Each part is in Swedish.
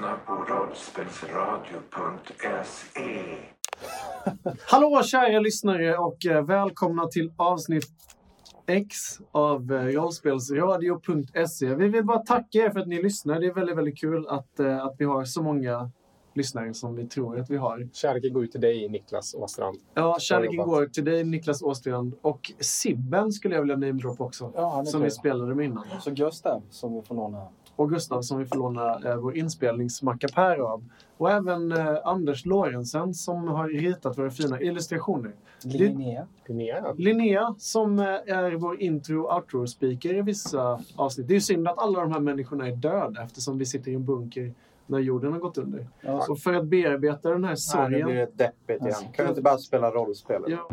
lyssnar på rollspelsradio.se. Hallå kära lyssnare och eh, välkomna till avsnitt X av eh, rollspelsradio.se. Vi vill bara tacka er för att ni lyssnar. Det är väldigt, väldigt kul att, eh, att vi har så många lyssnare som vi tror att vi har. Kärleken går ut till dig, Niklas Åstrand. Ja, kärleken går till dig, Niklas Åstrand och Sibben skulle jag vilja namedroppa också. Ja, Som vi spelade med innan. Så Gustav, som vi får låna. Och Gustav som vi får låna eh, vår inspelningsmackapär av. Och även eh, Anders Lorentzen som har ritat våra fina illustrationer. Linnea. Linnea. Linnea som eh, är vår intro och outro speaker i vissa avsnitt. Det är ju synd att alla de här människorna är döda eftersom vi sitter i en bunker när jorden har gått under. Ja, Och för att bearbeta den här Nej, nu blir sorgen... det deppigt igen. Kan vi inte bara spela rollspel? Ja.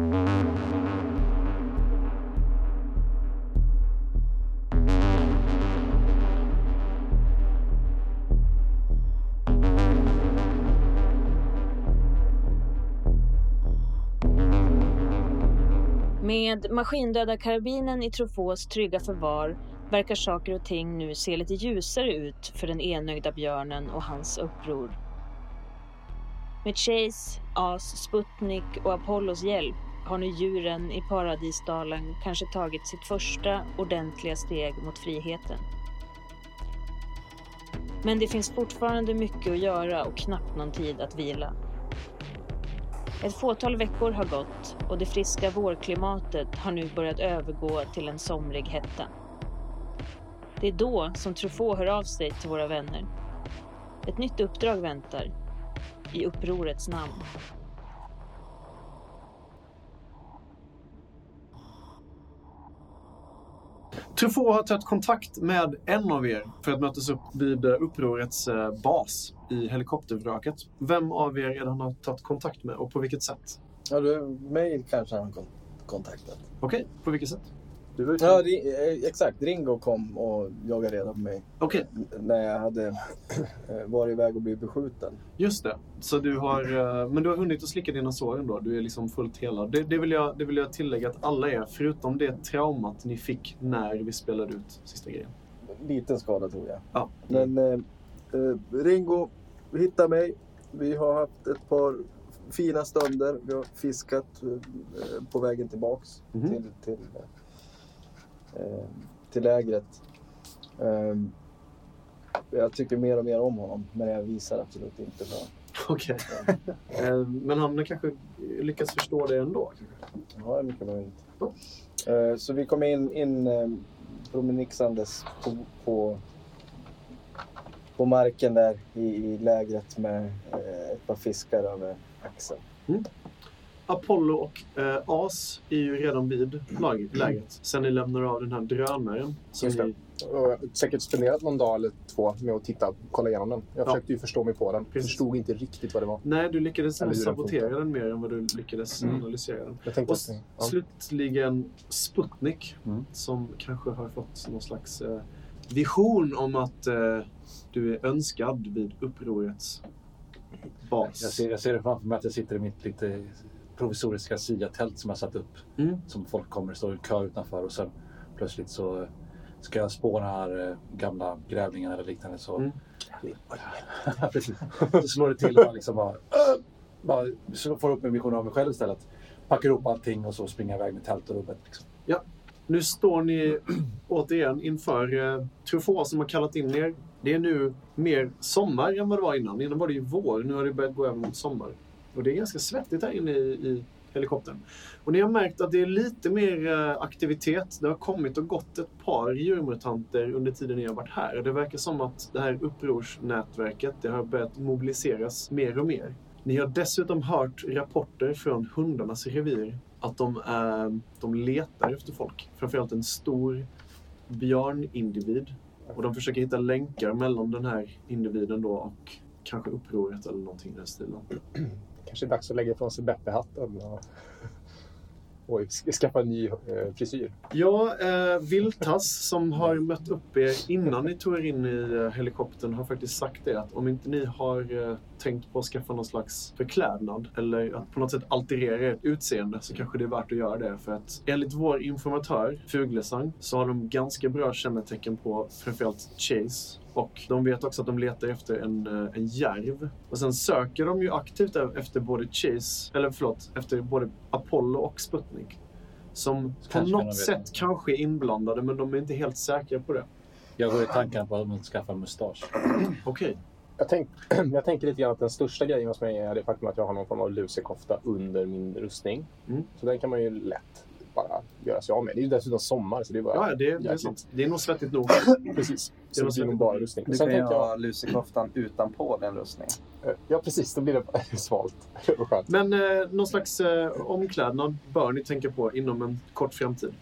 Med maskindödarkarabinen i Trofås trygga förvar verkar saker och ting nu se lite ljusare ut för den enögda björnen och hans uppror. Med Chase, As, Sputnik och Apollos hjälp har nu djuren i Paradisdalen kanske tagit sitt första ordentliga steg mot friheten. Men det finns fortfarande mycket att göra och knappt någon tid att vila. Ett fåtal veckor har gått och det friska vårklimatet har nu börjat övergå till en somrig hetta. Det är då som Truffaut hör av sig till våra vänner. Ett nytt uppdrag väntar. I upprorets namn. Truffaut har tagit kontakt med en av er för att mötas upp vid eh, upprorets eh, bas i helikoptervraket. Vem av er är det han har tagit kontakt med och på vilket sätt? ja du, mail kanske han kon- kontaktat. Okej, på vilket sätt? Du var Ja, Ri- eh, exakt. Ringo kom och jagade reda på mig Okej, när jag hade eh, varit iväg och blivit beskjuten. just det. Så du har, eh, men du har hunnit att slicka dina sår ändå? Du är liksom fullt helad. Det, det, vill jag, det vill jag tillägga att alla är, förutom det traumat ni fick när vi spelade ut sista grejen. Liten skada tror jag. Ja. Men eh, Ringo hittade mig. Vi har haft ett par fina stunder. Vi har fiskat eh, på vägen tillbaks Mhm. till, till, till lägret. Eh, jag tycker mer och mer om honom, men jag visar absolut inte för honom. Okej. Eh, Men han kanske lyckats förstå det ändå? Ja, det är mycket möjligt. Eh, Så vi kom in, in eh, promenixandes på, på, på marken där i, i lägret med eh, ett par fiskar över axeln. Apollo och eh, As är ju redan vid lag- lägret. Sen ni lämnar av den här drönaren. Som Just det. ni, Och jag har säkert spenderat någon dag eller två med att titta, kolla igenom den. Jag Ja. försökte ju förstå mig på den. Precis. Förstod inte riktigt vad det var. nej, du lyckades Eller hur den sabotera den mer än vad du lyckades Mm. analysera den. Jag tänkte Och att, ja. slutligen Sputnik, Mm. som kanske har fått någon slags eh, vision om att eh, du är önskad vid upprorets bas. Jag ser, jag ser det framför mig att jag sitter i mitt lite provisoriska SIA-tält som jag satt upp. Mm. Som folk kommer, står i kö utanför och sen plötsligt så ska jag spåna här eh, gamla grävlingar eller liknande. Så, Mm. Så slår det till och man liksom bara, "Åh!" bara så får upp en vision av mig själv istället. Packar ihop allting och så springer jag iväg med tält och rubbet. Liksom. Nu står ni återigen inför eh, Truffaut som har kallat in er. Det är nu mer sommar än vad det var innan. Innan var det ju vår, nu har det börjat gå över mot sommar. Och det är ganska svettigt här inne i, i helikoptern. Och ni har märkt att det är lite mer eh, aktivitet. Det har kommit och gått ett par djurmutanter under tiden ni har varit här. Och det verkar som att det här upprorsnätverket det har börjat mobiliseras mer och mer. Ni har dessutom hört rapporter från hundarnas revir att de, äh, de letar efter folk. Framförallt en stor björnindivid. Och de försöker hitta länkar mellan den här individen då och kanske upproret eller någonting i den stilen. Kanske är dags att lägga ifrån sig Beppe-hatten och, och skaffa en ny eh, frisyr. Ja, eh, Viltas som har mött upp er innan ni tog er in i eh, helikoptern har faktiskt sagt det att om inte ni har eh, tänkt på att skaffa någon slags förklädnad eller att på något sätt alterera ert utseende så kanske det är värt att göra det. För att enligt vår informatör Fuglesang så har de ganska bra kännetecken på framförallt Chase och de vet också att de letar efter en, eh, en järv. Och sen söker de ju aktivt efter både Chase, eller förlåt, efter både Apollo och Sputnik. Som på något sätt kanske är inblandade, men de är inte helt säkra på det. Jag går i tankarna på att man skaffar en mustasch. Okej. Jag, tänk, jag tänker lite grann att den största grejen hos mig är det faktum att jag har någon form av lusekofta under min rustning. Mm. Så den kan man ju lätt göra sig av med. Det är ju dessutom sommar så det är bara... Ja, det, det är sant. Det är nog svettigt nog. Precis. Det Så det blir nog bara rustning. Du kan ju jag... ha lusekoftan utanpå din rustning. Ja, precis. Då blir det svalt och skönt. Men eh, någon slags eh, omklädnad bör ni tänka på inom en kort framtid.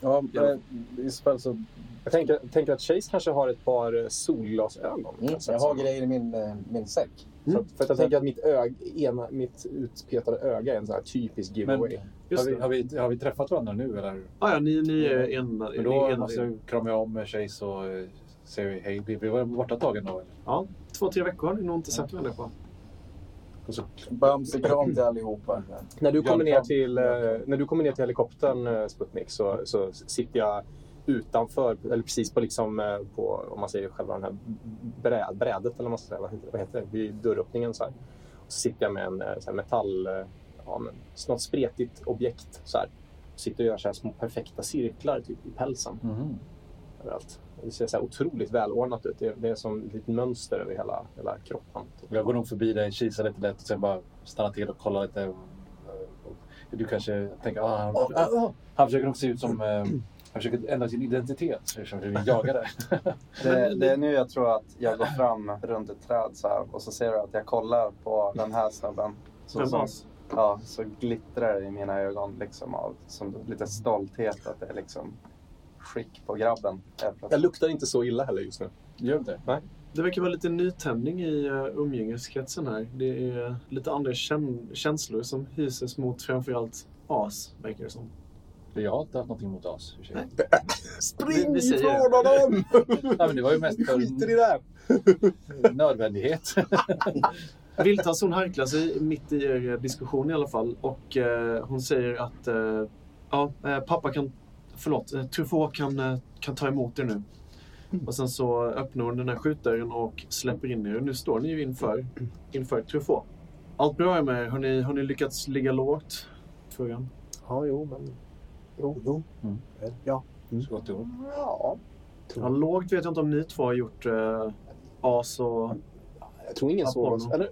Ja, Ja. men i så fall så... Jag tänker, tänker att Chase kanske har ett par solglasögon. Mm, jag har grejer i min, eh, min säck. Så, att- för att jag tänker att mitt, ög, ena, mitt utpetade öga är en sån här typisk giveaway. Just Har vi, har, vi, har vi träffat varandra nu eller? Ah, ja, ni, ni är en... Men då är en måste jag krama om med Chase och eh, säga hej. Vi vi var borta ett tag ändå. eller? Ja, två, tre veckor har ni nog inte sett varandra på. Och så, Bamsekram till allihopa. När du, kommer ner till, eh, när du kommer ner till helikoptern, eh, Sputnik, så, så sitter jag utanför, eller precis på, liksom, på om man säger själva den här bräd, brädet, eller vad man ska säga, vad heter, det, vid dörröppningen. Så här. Och så sitter jag med en så här metall, ja, men, något spretigt objekt. Så här. Sitter och gör så här små perfekta cirklar typ, i pälsen Mhm. överallt. Det ser så här otroligt välordnat ut. Det, det är som ett litet mönster över hela, hela kroppen. Typ. Jag går nog förbi dig, kisar lite lätt och sen bara stannar till och kollar lite. Du kanske tänker, ah, han, ah, han försöker nog se ut som... Eh, han försöker ändra sin identitet. Så jag försöker jaga det. Det, det är nu jag tror att jag går fram runt ett träd så här och så ser du att jag kollar på den här snubben. Så, som. Ja, så glittrar det i mina ögon liksom av som lite stolthet att det är liksom skick på grabben. Jag luktar inte så illa heller just nu. Gör det? Det verkar vara lite nytändning i uh, umgängeskretsen här. Det är lite andra kän- känslor som hyses mot framförallt as, verkar det som. Jag har inte haft någonting emot as. Spring Vi- vi ifrån honom! Nej, men det var ju mest för Skiter i det! nödvändighet. Viltas hon harklar sig mitt i er diskussion i alla fall och eh, hon säger att eh, ja, eh, pappa kan, förlåt, eh, Truffaut kan, eh, kan ta emot er nu. Och sen så öppnar hon den här skjutdörren och släpper in er. Nu står ni ju inför, inför Truffaut. Allt bra med er? Har ni, har ni lyckats ligga lågt? Frågar han. Ja, jo, men... Jo, jo. Mm. Ja. Så gott det går. Ja, Ja, lågt vet jag inte om ni två har gjort eh, as och... Jag tror ingen såg oss. Eller?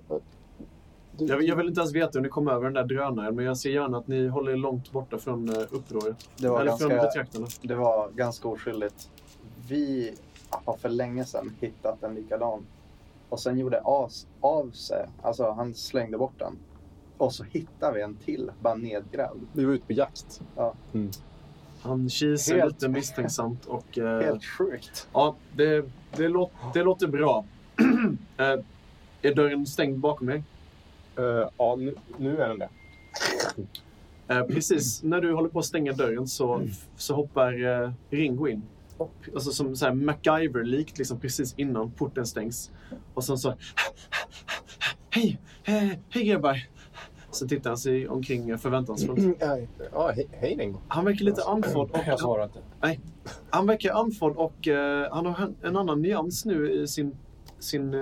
Du, Jag, jag vill inte ens veta hur ni kom över den där drönaren men jag ser gärna att ni håller er långt borta från eh, upproret. det var, Eller från ganska, betraktarna. det var ganska oskyldigt. Vi har för länge sedan hittat en likadan. Och sen gjorde As av sig. Alltså han slängde bort den. Och så hittade vi en till, bara nedgrävd. Vi var ute på jakt. Han kisar Helt- lite misstänksamt och... Eh, Helt sjukt. ja, det, det, låt, det låter bra. eh, är dörren stängd bakom er? Eh, ja, nu, nu är den det. Eh, precis när du håller på att stänga dörren så, så hoppar eh, Ringo in. Alltså som så här MacGyver-likt liksom precis innan porten stängs. Och sen så... Hej! Hej, hej grabbar! Så tittar han sig omkring förväntansfullt. Ja, hej, hej Ringo. Han verkar lite andfådd och Jag svarar inte. Han verkar andfådd och eh, han har en- annan nyans nu i sin, sin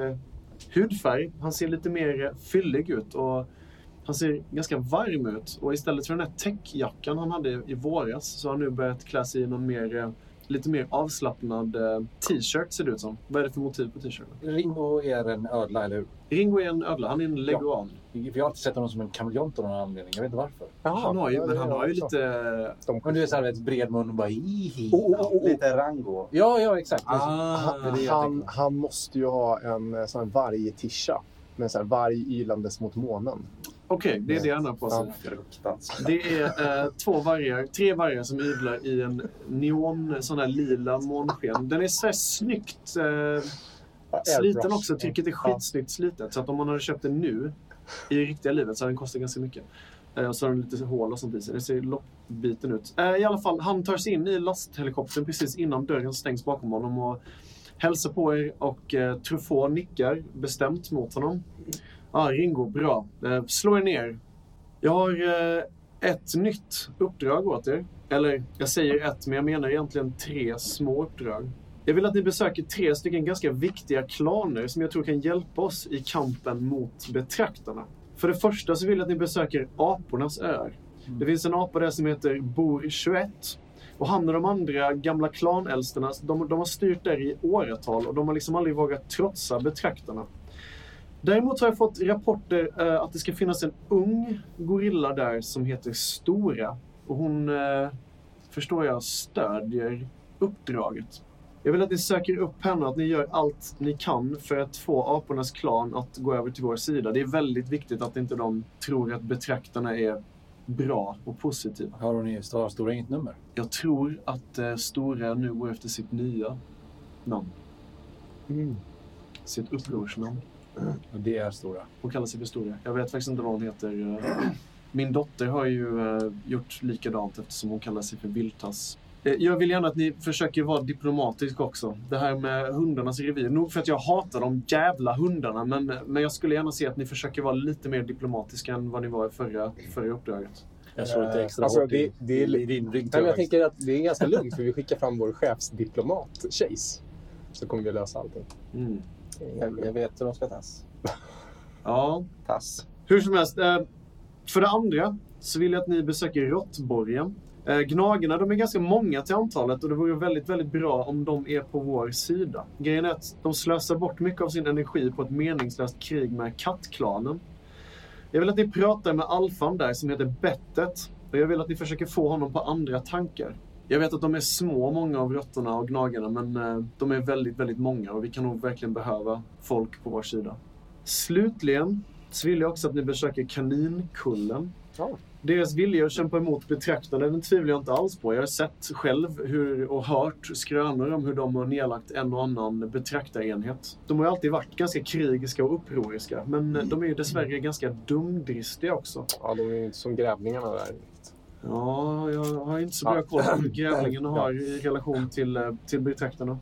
hudfärg. Han ser lite mer eh, fyllig ut och han ser ganska varm ut. Och istället för den här täckjackan han hade i våras så har han nu börjat klä sig i någon mer, eh, lite mer avslappnad eh, t-shirt ser det ut som. Vad är det för motiv på t-shirten? Ringo är en ödla, eller hur? Ringo är en ödla, han är en leguan. Vi har alltid sett honom som en kameleont av någon anledning. Jag vet inte varför. Han har ju, men han har ju lite... Men du är såhär, vet, bred mun och bara hihi. Oh, oh, oh, oh. Lite Rango. Ja, ja, exakt. Ah, jag han, tänker. han måste ju ha en eh, sån här vargtisha. Med en sån här varg ylandes mot månen. Okej, det är det han har på sig. Det är eh, två vargar, tre vargar som yvlar i en neon, sån här lila månsken. Den är så här snyggt eh, sliten också. Tycket är skitsnyggt slitet. Så att om man hade köpt den nu i riktiga livet så hade den kostat ganska mycket. Eh, och så har den lite hål och sånt i sig. Det ser loppbiten ut. Eh, I alla fall, han tar sig in i lasthelikoptern precis innan dörren stängs bakom honom och hälsar på er och eh, Truffaut nickar bestämt mot honom. Ja, ah, Ringo, bra. Eh, slå er ner. Jag har eh, ett nytt uppdrag åt er. Eller, jag säger ett, men jag menar egentligen tre små uppdrag. Jag vill att ni besöker tre stycken ganska viktiga klaner som jag tror kan hjälpa oss i kampen mot betraktarna. För det första så vill jag att ni besöker apornas öar. Det finns en apa där som heter Bor 21. Och han och de andra gamla klanäldstarna, de, de har styrt där i åratal och de har liksom aldrig vågat trotsa betraktarna. Däremot har jag fått rapporter eh, att det ska finnas en ung gorilla där som heter Stora. Och hon, eh, förstår jag, stödjer uppdraget. Jag vill att ni söker upp henne och att ni gör allt ni kan för att få apornas klan att gå över till vår sida. Det är väldigt viktigt att inte de tror att betraktarna är bra och positiva. Har hon Stora, stora inget nummer? Jag tror att eh, Stora nu går efter sitt nya namn. Sitt upprorsnamn. Och det är Stora. Hon kallar sig för Stora. Jag vet faktiskt inte vad hon heter. eh. Min dotter har ju eh, gjort likadant eftersom hon kallar sig för Viltas. Eh, Jag vill gärna att ni försöker vara diplomatisk också. Det här med hundarnas revir. Nog för att jag hatar de jävla hundarna, men, men jag skulle gärna se att ni försöker vara lite mer diplomatiska än vad ni var i förra, förra uppdraget. Jag slår lite extra Alltså, hårt det- i, det är- i din rygg. Nej, men jag tänker att det är ganska lugnt för vi skickar fram vår chefsdiplomat, Chase. Så kommer vi lösa allting. Mm. Jag, jag vet hur de ska tas. Ja, Tass. Hur som helst. Eh, för det andra så vill jag att ni besöker Råttborgen. Eh, gnagarna de är ganska många till antalet och det vore väldigt, väldigt bra om de är på vår sida. Grejen är att de slösar bort mycket av sin energi på ett meningslöst krig med kattklanen. Jag vill att ni pratar med alfan där som heter Bettet och jag vill att ni försöker få honom på andra tankar. Jag vet att de är små, många av råttorna och gnagarna, men eh, de är väldigt, väldigt många och vi kan nog verkligen behöva folk på vår sida. Slutligen så vill jag också att ni besöker Kaninkullen. Ja. Deras vilja att kämpa emot betraktare, den tvivlar jag inte alls på. Jag har sett själv hur, och hört skrönor om hur de har nedlagt en och annan betraktarenhet. De har ju alltid varit ganska krigiska och upproriska, men de är ju dessvärre ganska dumdristiga också. Ja, de är ju inte som grävlingarna där. Ja, jag har inte så bra koll på hur grävlingarna har i relation till, eh, till betraktarna.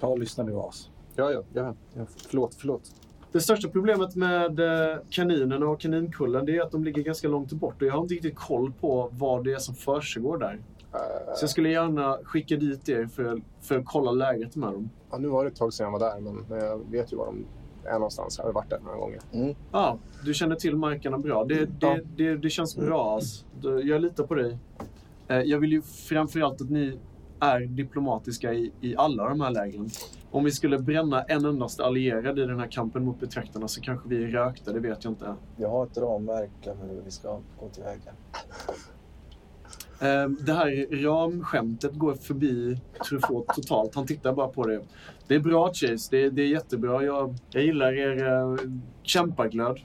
Ta och lyssna nu As. Ja, ja, ja, ja. Förlåt, förlåt. Det största problemet med eh, kaninerna och kaninkullen det är att de ligger ganska långt bort och jag har inte riktigt koll på vad det är som försiggår där. Eh, Så jag skulle gärna skicka dit er för, för att kolla läget med dem. ja, nu var det ett tag sedan jag var där, men men jag vet ju var de är någonstans. Jag har varit där några gånger. Ja, du känner till markerna bra. Det, det, Ja. det, det känns bra. Alltså. Jag litar på dig. Eh, Jag vill ju framförallt att ni är diplomatiska i, i alla de här lägren. Om vi skulle bränna en endaste allierad i den här kampen mot betraktarna så kanske vi är rökta, det vet jag inte. Jag har ett ramverk över hur vi ska gå tillväga. Eh, Det här ramskämtet går förbi Truffaut totalt. Han tittar bara på det. Det är bra Chase, det är, det är jättebra. Jag, jag gillar er uh, kämpaglöd.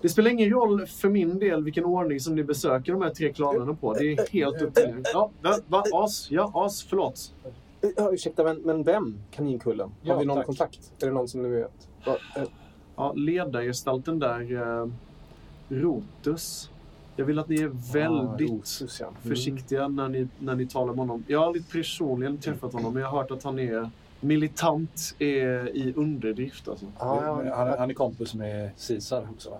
Det spelar ingen roll för min del vilken ordning som ni besöker de här tre klanerna på. Det är helt upp till er. Ja, va, as? Ja, as, förlåt. Ja, ursäkta, men, men vem? Kaninkullen? Har Ja, vi någon tack. kontakt? Är det någon som du vet? Eh, Ja, ledargestalten där, uh, Rotus. Jag vill att ni är väldigt ah, Rosus, ja. Mm. försiktiga när ni, när ni talar med honom. Jag har aldrig personligen träffat honom, men jag har hört att han är militant är i underdrift. Alltså. Ah, ja, han, han är kompis med Caesar också va?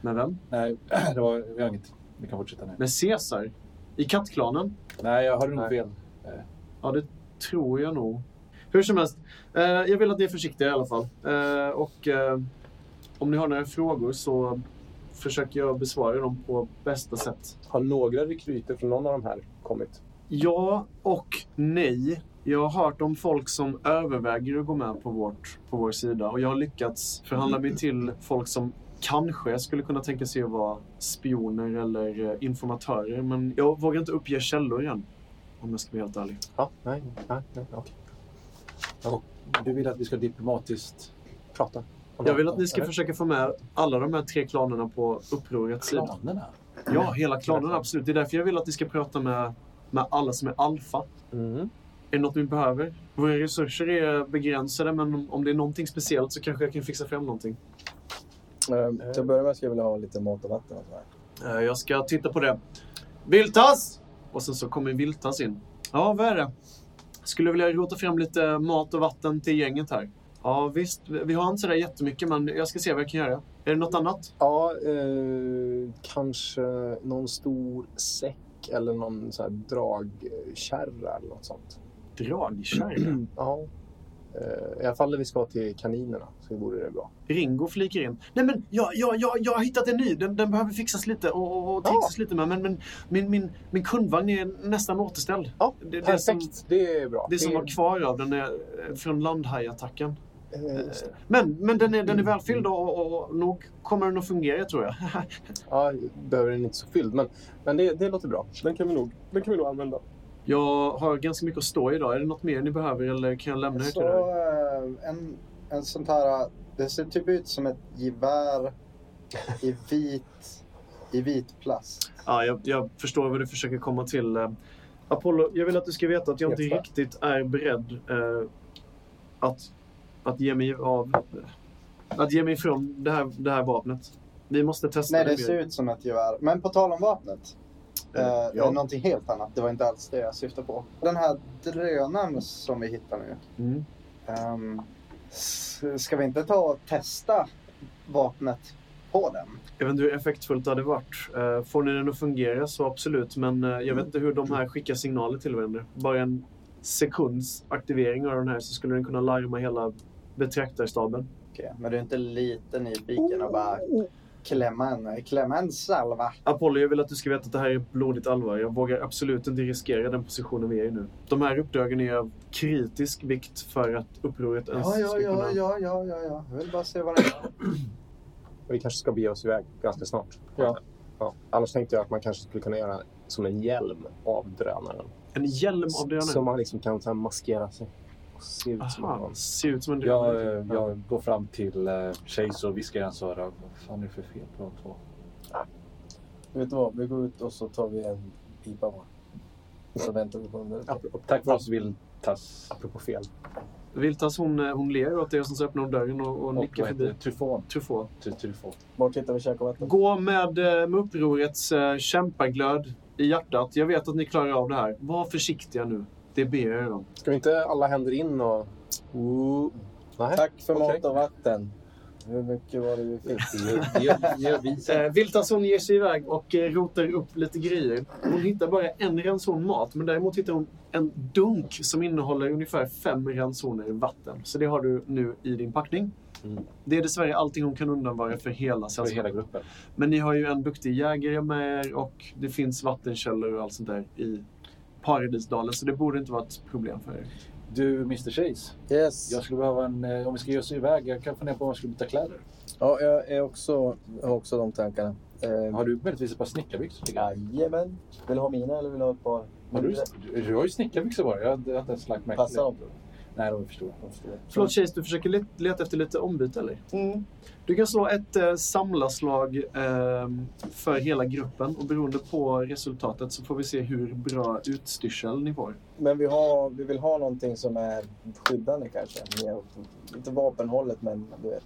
Med vem? Nej, det var, vi har inget. Vi kan fortsätta nu. Med Caesar? I kattklanen? Nej, jag hörde nog fel. Ja, det tror jag nog. Hur som helst, eh, jag vill att ni är försiktiga i alla fall. Eh, och eh, om ni har några frågor så försöker jag besvara dem på bästa sätt. Har några rekryter från någon av de här kommit? Ja och nej. Jag har hört om folk som överväger att gå med på, vårt, på vår sida och jag har lyckats förhandla mig till folk som kanske skulle kunna tänka sig att vara spioner eller eh, informatörer. Men jag vågar inte uppge källor än. Om jag ska vara helt ärlig. Ja, nej, nej, nej okej. Du vill att vi ska diplomatiskt Prata. Jag vill att ni ska försöka få med alla de här tre klanerna på upprorets sida. planerna? Ja, hela klanen absolut. Det är därför jag vill att ni ska prata med, med alla som är alfa. Mm. Är det något vi behöver? Våra resurser är begränsade, men om, det är någonting speciellt så kanske jag kan fixa fram någonting. Eh, till att börja med skulle jag vilja ha lite mat och vatten och sådär. Eh, Jag ska titta på det. Viltas! Och sen så kommer Viltas in. Ja, vad är det? Skulle vilja rota fram lite mat och vatten till gänget här. Ja, visst. Vi har inte sådär jättemycket, men jag ska se vad jag kan göra. Är det något annat? Ja, eh, kanske någon stor säck eller någon så här dragkärra eller något sånt. Dragkärra. Ja. Eh, I alla fall när vi ska till kaninerna så vore det bra. Ringo flikar in. Nej men jag, jag, jag, jag har hittat en ny. Den, den behöver fixas lite och, och, trixas lite med. Men, men min, min, min kundvagn är nästan återställd. Ja, det, det, perfekt. som, det är bra. det som var kvar av den är eh, från landhajattacken. Eh, Men, men den, är, den är välfylld och, och, nog kommer den att fungera tror jag. Ja, behöver den inte så fylld, men, men det, det låter bra. Den kan, vi nog, den kan vi nog använda. Jag har ganska mycket att stå i idag. Är det något mer ni behöver eller kan jag lämna er till Så det? eh, en, en sånt här, det ser typ ut som ett gevär i vit, i vit plast. Ja, jag, jag förstår vad du försöker komma till. Eh, Apollo, jag vill att du ska veta att jag inte riktigt är beredd eh, att, att ge mig av... Att ge mig ifrån det här, det här vapnet. Vi måste testa Nej, det mer. ser ut som ett gevär. Men på tal om vapnet. Eh, Det ja. är någonting helt annat. Det var inte alls det jag syftade på. Den här drönaren som vi hittar nu. Mm. s- ska vi inte ta och testa vapnet på den? Jag vet inte hur effektfullt det hade varit. Eh, får ni den att fungera så absolut, men eh, jag vet inte hur de här skickar signaler till varandra. Bara en sekunds aktivering av den här så skulle den kunna larma hela betraktarstaben. Okej, men du är inte lite nyfiken och bara klämma en, klämma en salva? Apollo, jag vill att du ska veta att det här är blodigt allvar. Jag vågar absolut inte riskera den positionen vi är i nu. De här uppdragen är av kritisk vikt för att upproret ens Ja, ja, ska ja, kunna... ja, ja, ja, ja. Jag vill bara se vad den gör. Vi kanske ska bege oss iväg ganska snart. Ja. Ja. Annars tänkte jag att man kanske skulle kunna göra som en hjälm av drönaren. En hjälm av Så drönaren. man liksom kan så maskera sig och se ut som en Aha, ser ut som en Jag, eh, jag går fram till eh, Chase och viskar i hans öra. Vad fan är det för fel på de två? Vet du vad? Vi går ut och så tar vi en pipa bara. Så väntar vi på. Apropå, Tack för oss Viltas. apropå fel. Viltas hon, eh, hon ler åt er och sen så öppnar hon dörren och, och nickar förbi. Truffaut. Tru- Truffaut. Vart hittar vi käk och vatten? Gå med, med upprorets eh, kämpaglöd i hjärtat. Jag vet att ni klarar av det här. Var försiktiga nu. Det ber jag om. Ska vi inte alla händer in och... Ooh. Nej. Tack för Okej. mat och vatten. Hur mycket var det vi fick? Eh, Viltas hon ger sig iväg och eh, rotar upp lite grejer. Hon hittar bara en ranson mat, men däremot hittar hon en dunk som innehåller ungefär fem ransoner vatten. Så det har du nu i din packning. Mm. Det är dessvärre allting hon kan undanvara för hela För hela sällskapet. gruppen. Men ni har ju en duktig jägare med er och det finns vattenkällor och allt sånt där i Paradisdalen, så det borde inte vara ett problem för er. Du, Mr Chase. Yes. Jag skulle behöva en... eh, Om vi ska ge oss iväg, jag kan fundera på om jag skulle byta kläder. Ja, jag är också, jag har också de tankarna. Eh, Har du möjligtvis ett par snickarbyxor? Jajamän. Vill du ha mina eller vill du ha ett par? Har du, du, du har ju snickarbyxor bara. Jag har inte ens lagt märke till Passar det. de? Nej, de är för stora. De är för stora. Förlåt Chase, du försöker let- leta efter lite ombyte eller? Mm. Du kan slå ett eh, samlarslag eh, för hela gruppen och beroende på resultatet så får vi se hur bra utstyrsel ni får. Men vi, har, vi vill ha någonting som är skyddande kanske. Mer, inte vapenhållet men du vet.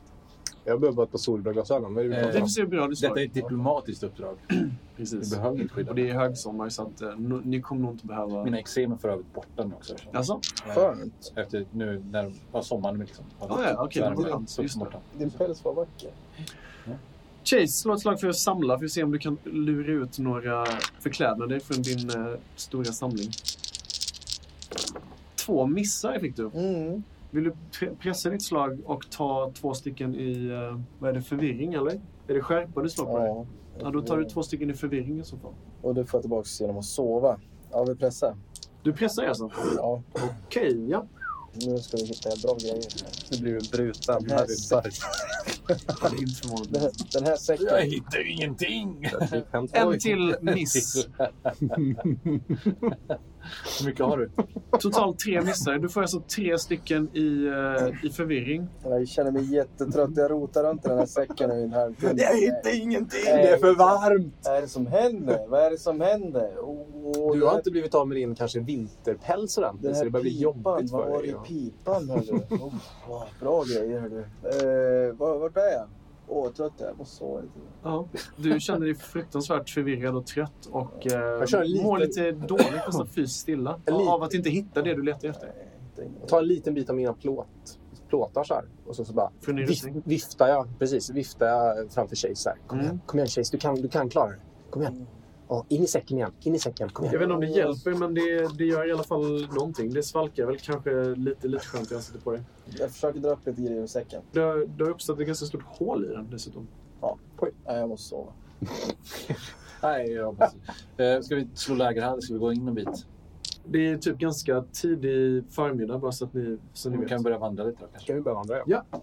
Jag behöver bara ett par solglasögon. Det vi Eh, Det om? får se hur bra. Detta är ett diplomatiskt uppdrag. Vi Precis. behöver inte skydda Och det är högsommar så att eh, no- ni kommer nog inte behöva... Mina eksem är för övrigt borta nu också. Alltså? Eh, Skönt. Efter nu när ja, sommaren liksom. har Ah, ja, okej, det så just det. borta. Din päls var vacker. Chase, slå ett slag för att samla för att se om du kan lura ut några förklädnader från din eh, stora samling. Två missar fick du. Mm. Vill du pre- pressa ditt slag och ta två stycken i, eh, vad är det, förvirring eller? Är det skärpa du slår på? det? Ja. Ja, då tar du två stycken i förvirring i så fall. Och det får jag tillbaka genom att sova. Ja, vi pressar. Du pressar alltså? Ja, Okej, ja. nu ska vi hitta bra grejer. Nu blir du bruten. Den här, säck, Det är inte den, här, den här säcken. Jag hittar ingenting! En till miss. Hur mycket har du? Totalt tre missar. Du får alltså tre stycken i, eh, i förvirring. Jag känner mig jättetrött. Jag rotar runt i den här säcken nu i en halvtimme. ingenting! Nej. Det är för varmt! Vad är det som händer? Vad är det som händer? Oh, Du har här- inte blivit av med din kanske vinterpäls ordentligt, Den så här det börjar bli jobbigt vad för var dig. det i pipan? Oh, wow, bra grejer hördu. Eh, var, vart är jag? Åh, trött jag är. Jag måste sova lite. Ja, du känner dig fruktansvärt förvirrad och trött och eh, liten- mår lite dåligt, nästan fysiskt stilla. Av att inte hitta det du letar efter. Nej, inte inget. Ta en liten bit av mina plåt, plåtar så här. Och så, så bara vif, viftar jag, precis, viftar jag framför Chase så här. Kom, Mm. igen, kom igen Chase, du kan, du kan klara det. Kom igen. Ja, in i säcken igen. In i säcken. Kom igen. Jag vet inte om det hjälper, men det, det gör i alla fall någonting. Det svalkar väl kanske lite, lite skönt i ansiktet på dig. Jag försöker dra upp lite grejer ur säcken. Det har, det har uppstått ett ganska stort hål i den dessutom. Nej, jag måste sova. Nej, jag måste. Eh, ska vi slå läger här ska vi gå in en bit? Det är typ ganska tidig förmiddag, bara så att ni, så ni Vi vet. kan börja vandra lite då kanske. Ska vi börja vandra? Ja. Ja,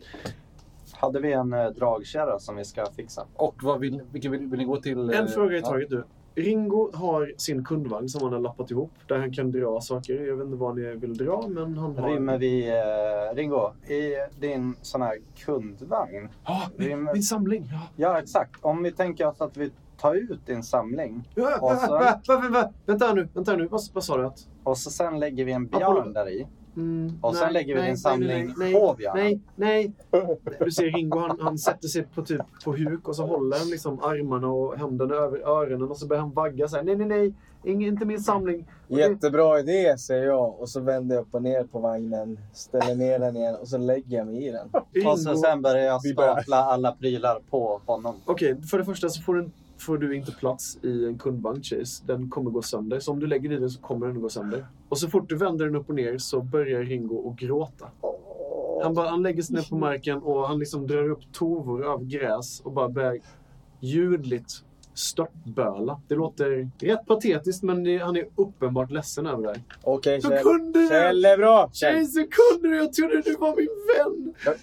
Hade vi en eh, dragkärra som vi ska fixa? Och vad vill, vilken vill, vill ni gå till? en eh, fråga i ja. taget du. Ringo har sin kundvagn som han har lappat ihop, där han kan dra saker. Jag vet inte vad ni vill dra, men han har... Rymmer vi, eh, Ringo, i din sån här kundvagn? Ja, min, Rymmer- min samling! Ja. Ja, exakt. Om vi tänker oss att vi tar ut din samling Ja, Och så- va, va, va, Vänta nu, vänta nu. Vad, vad sa du? Att? och så sen lägger vi en Apollo. björn där i. Mm, Och sen lägger vi din samling på björnen. Nej, nej. Du ser Ringo, han, han sätter sig på, typ, på huk och så håller han liksom armarna och händerna över öronen och så börjar han vagga så här. Nej, nej, nej. Ingen, inte min samling. Och det- Jättebra idé, säger jag. Och så vänder jag upp och ner på vagnen, ställer ner den igen och så lägger jag mig i den. Och så Ringo- sen börjar jag stapla alla prylar på honom. Okej, för det första så får du, får du inte plats i en kundvagn, Chase. Den kommer gå sönder. Så om du lägger i den så kommer den gå sönder. Och så fort du vänder den upp och ner så börjar Ringo att gråta. Han, bara, han lägger sig ner på marken och han liksom drar upp tovor av gräs och bara börjar ljudligt störtböla. Det låter rätt patetiskt men det, han är uppenbart ledsen över det här. Okej, Hur Kjell. kunde du? Kjell är bra! Kjell. Chase, hur kunde du? Jag trodde du var min vän! Jag-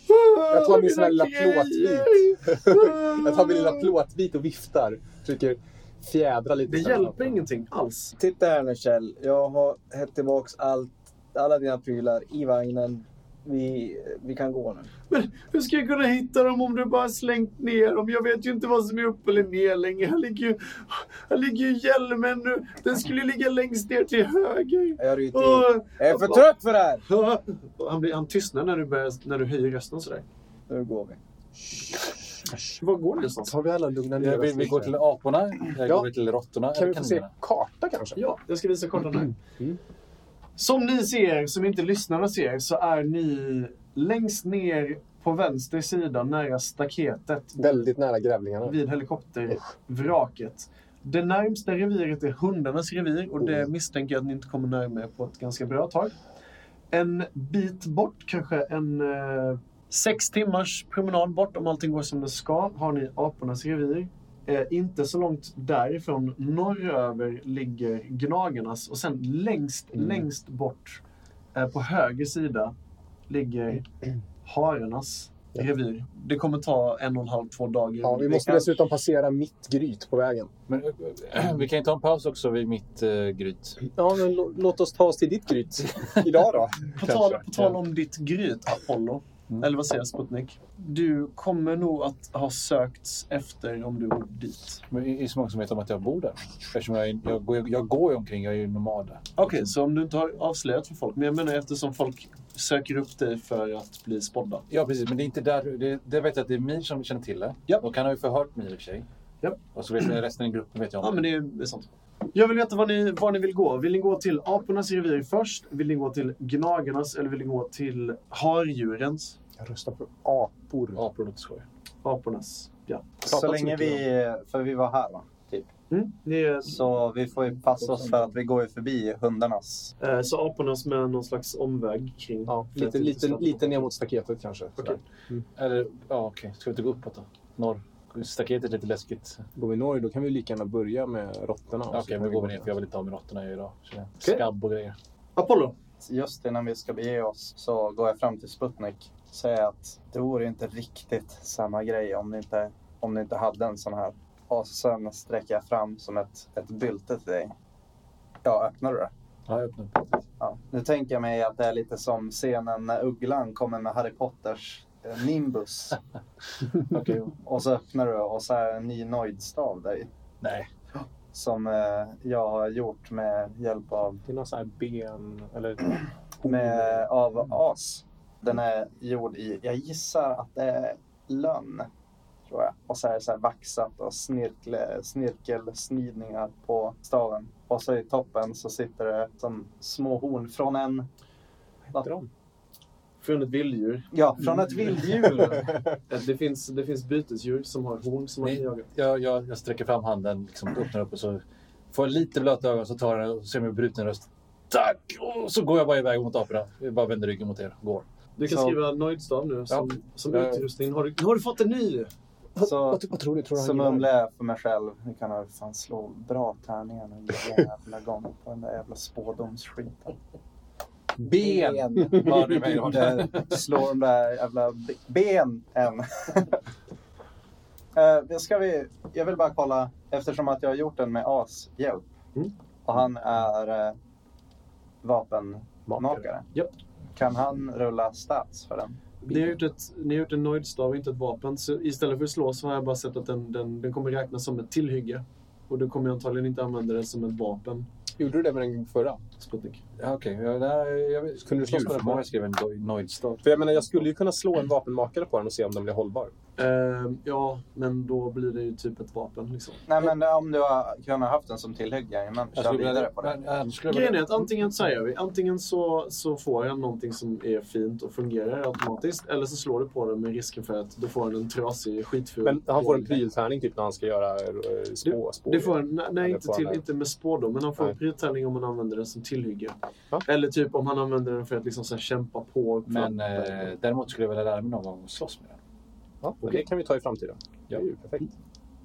jag tar min sån här lilla plåtbit. Jag tar min lilla plåtbit och viftar. Försöker fjädra lite. Det så hjälper ingenting alls. Titta här nu Kjell. Jag har hett tillbaks allt, alla dina prylar i vagnen. Vi, vi kan gå nu. Men hur ska jag kunna hitta dem om du bara slängt ner dem? Jag vet ju inte vad som är upp eller ner längre. Här ligger ju, här ligger ju hjälmen nu. Den skulle ju ligga längst ner till höger. Jag ryter. Åh, Jag är för trött för det här! Han, blir, han tystnar när du, börjar, när du höjer rösten sådär. Nu går vi. Var går ni någonstans? Tar vi alla lugna ner vi, oss vi går till aporna, jag Ja. går till råttorna. Kan vi få se karta kanske? Ja, jag ska visa kartan här. Mm. Som ni ser, som inte lyssnarna ser, så är ni längst ner på vänster sida nära staketet. Väldigt nära grävlingarna. vid helikoptervraket. Det närmsta reviret är hundarnas revir och det misstänker jag att ni inte kommer närmare på ett ganska bra tag. En bit bort, kanske en eh, sex timmars promenad bort om allting går som det ska, har ni apornas revir. Eh, inte så långt därifrån, norröver, ligger gnagarnas och sen längst, Mm. längst bort eh, på höger sida ligger hararnas revir. Det kommer ta en och en halv, två dagar. Ja, vi måste dessutom passera mitt gryt på vägen. Men, vi kan ju ta en paus också vid mitt eh, gryt. Ja, men lå- låt oss ta oss till ditt gryt idag då. På tal, på tal om ditt gryt, Apollo. Mm. Eller vad säger Sputnik? Du kommer nog att ha sökts efter om du går dit. Men det är så många som vet om att jag bor där. Eftersom jag, är- jag, går, jag går ju omkring, jag är ju nomad. Okej, så om du inte har avslöjat för folk. Men jag menar eftersom folk söker upp dig för att bli spådda. Ja, precis. Men det är inte där. Det, det vet jag att det är Mir som känner till det. Ja. Och han har ju förhört Mir i och för sig. Ja. Och så vet jag, resten i gruppen vet jag om Ja, men det är, det är sant. Jag vill veta var ni, var ni vill gå. Vill ni gå till apornas revir först? Vill ni gå till gnagarnas? Eller vill ni gå till hardjurens? Jag röstar på apor. Apor låter skoj. Apornas. Ja. Så länge vi, för vi var här va? Typ. Mm, är, Så vi får ju passa oss för att vi går ju förbi hundarnas. eh, så apornas med någon slags omväg kring... Ja, lite, lite, lite ner mot staketet kanske. Okej. Eller, ja okej. Ska vi inte gå uppåt då? Norr. Staketet är lite läskigt. Går vi norr då kan vi lika gärna börja med råttorna. Okej, kan men vi går gå vi ner för jag vill inte ha med råttorna idag. Okej. Skabb och grejer. Apollo! Just innan vi ska bege oss så går jag fram till Sputnik och säger att det vore inte riktigt samma grej om ni inte, om ni inte hade en sån här. Och sen sträcker jag fram som ett, ett bylte till dig. Ja, öppnar du det? Ja, jag öppnar. Ja. Nu tänker jag mig att det är lite som scenen när Ugglan kommer med Harry Potters Nimbus. Okej. Och så öppnar du och så är en ny Noid-stav där i. Nej. Som eh, jag har gjort med hjälp av, Det är någon sån här ben eller... med, av as. Den är gjord i, jag gissar att det är lönn. Tror jag. Och så är det så här vaxat och snirkle, snirkelsnidningar på staven. Och så i toppen så sitter det som små horn från en, Vad heter de? Från ett vilddjur. ja, från ett vilddjur. Eh, Det finns, det finns bytesdjur som har horn som man kan jaga. Jag, jag, jag sträcker fram handen, liksom, öppnar upp och så Får lite blöta ögon så tar jag den och ser med bruten röst. Tack! Och så går jag bara iväg mot aporna. Jag bara vänder ryggen mot er och går. Du kan Så- skriva Noidstav nu som, som Ja. utrustning. Har du, har du fått en ny! Så, Vad tror du? Tror så mumlar jag för mig själv. Nu kan jag fan slå bra tärningar någon jävla gång på den där jävla spådomsskiten. Ben! Ja, du menar det. Där, slå de där jävla be- benen. uh, ska vi, jag vill bara kolla, eftersom att jag har gjort den med As hjälp. Mm. Och han är uh, vapenmakare. Japp. Kan han rulla stats för den? Ni har gjort, ett, ni har gjort en Noidstav, inte ett vapen. Så istället för att slå så har jag bara sett att den, den, den kommer räknas som ett tillhygge. Och du kommer antagligen inte använda den som ett vapen, Gjorde du det med den förra? Sputnik. Ja, Okej, nej, jag. Kunde du slåss med den på? skrev en Noidstad. För jag menar, jag skulle ju kunna slå en vapenmakare på den och se om den blir hållbar. Ehm, ja, men då blir det ju typ ett vapen. Liksom. Nej men om du har kunnat haft den som tillhygge Jag kör vidare på det. då jag Grejen är att antingen så gör vi. Antingen så, så får han någonting som är fint och fungerar automatiskt. Eller så slår du på den med risken för att då får han en trasig, skitful... Men han får en pryltärning typ när han ska göra eh, spå, spår. Det får han, nej, inte, till, han inte med spårdom, men han får en pryltärning om man använder den som tillhygge. Ja. Eller typ om han använder den för att liksom så här kämpa på. Men eh, däremot skulle jag vilja lära mig någon gång att slåss med den. Ja, Okej. Det kan vi ta i framtiden. Ja. Det är ju perfekt.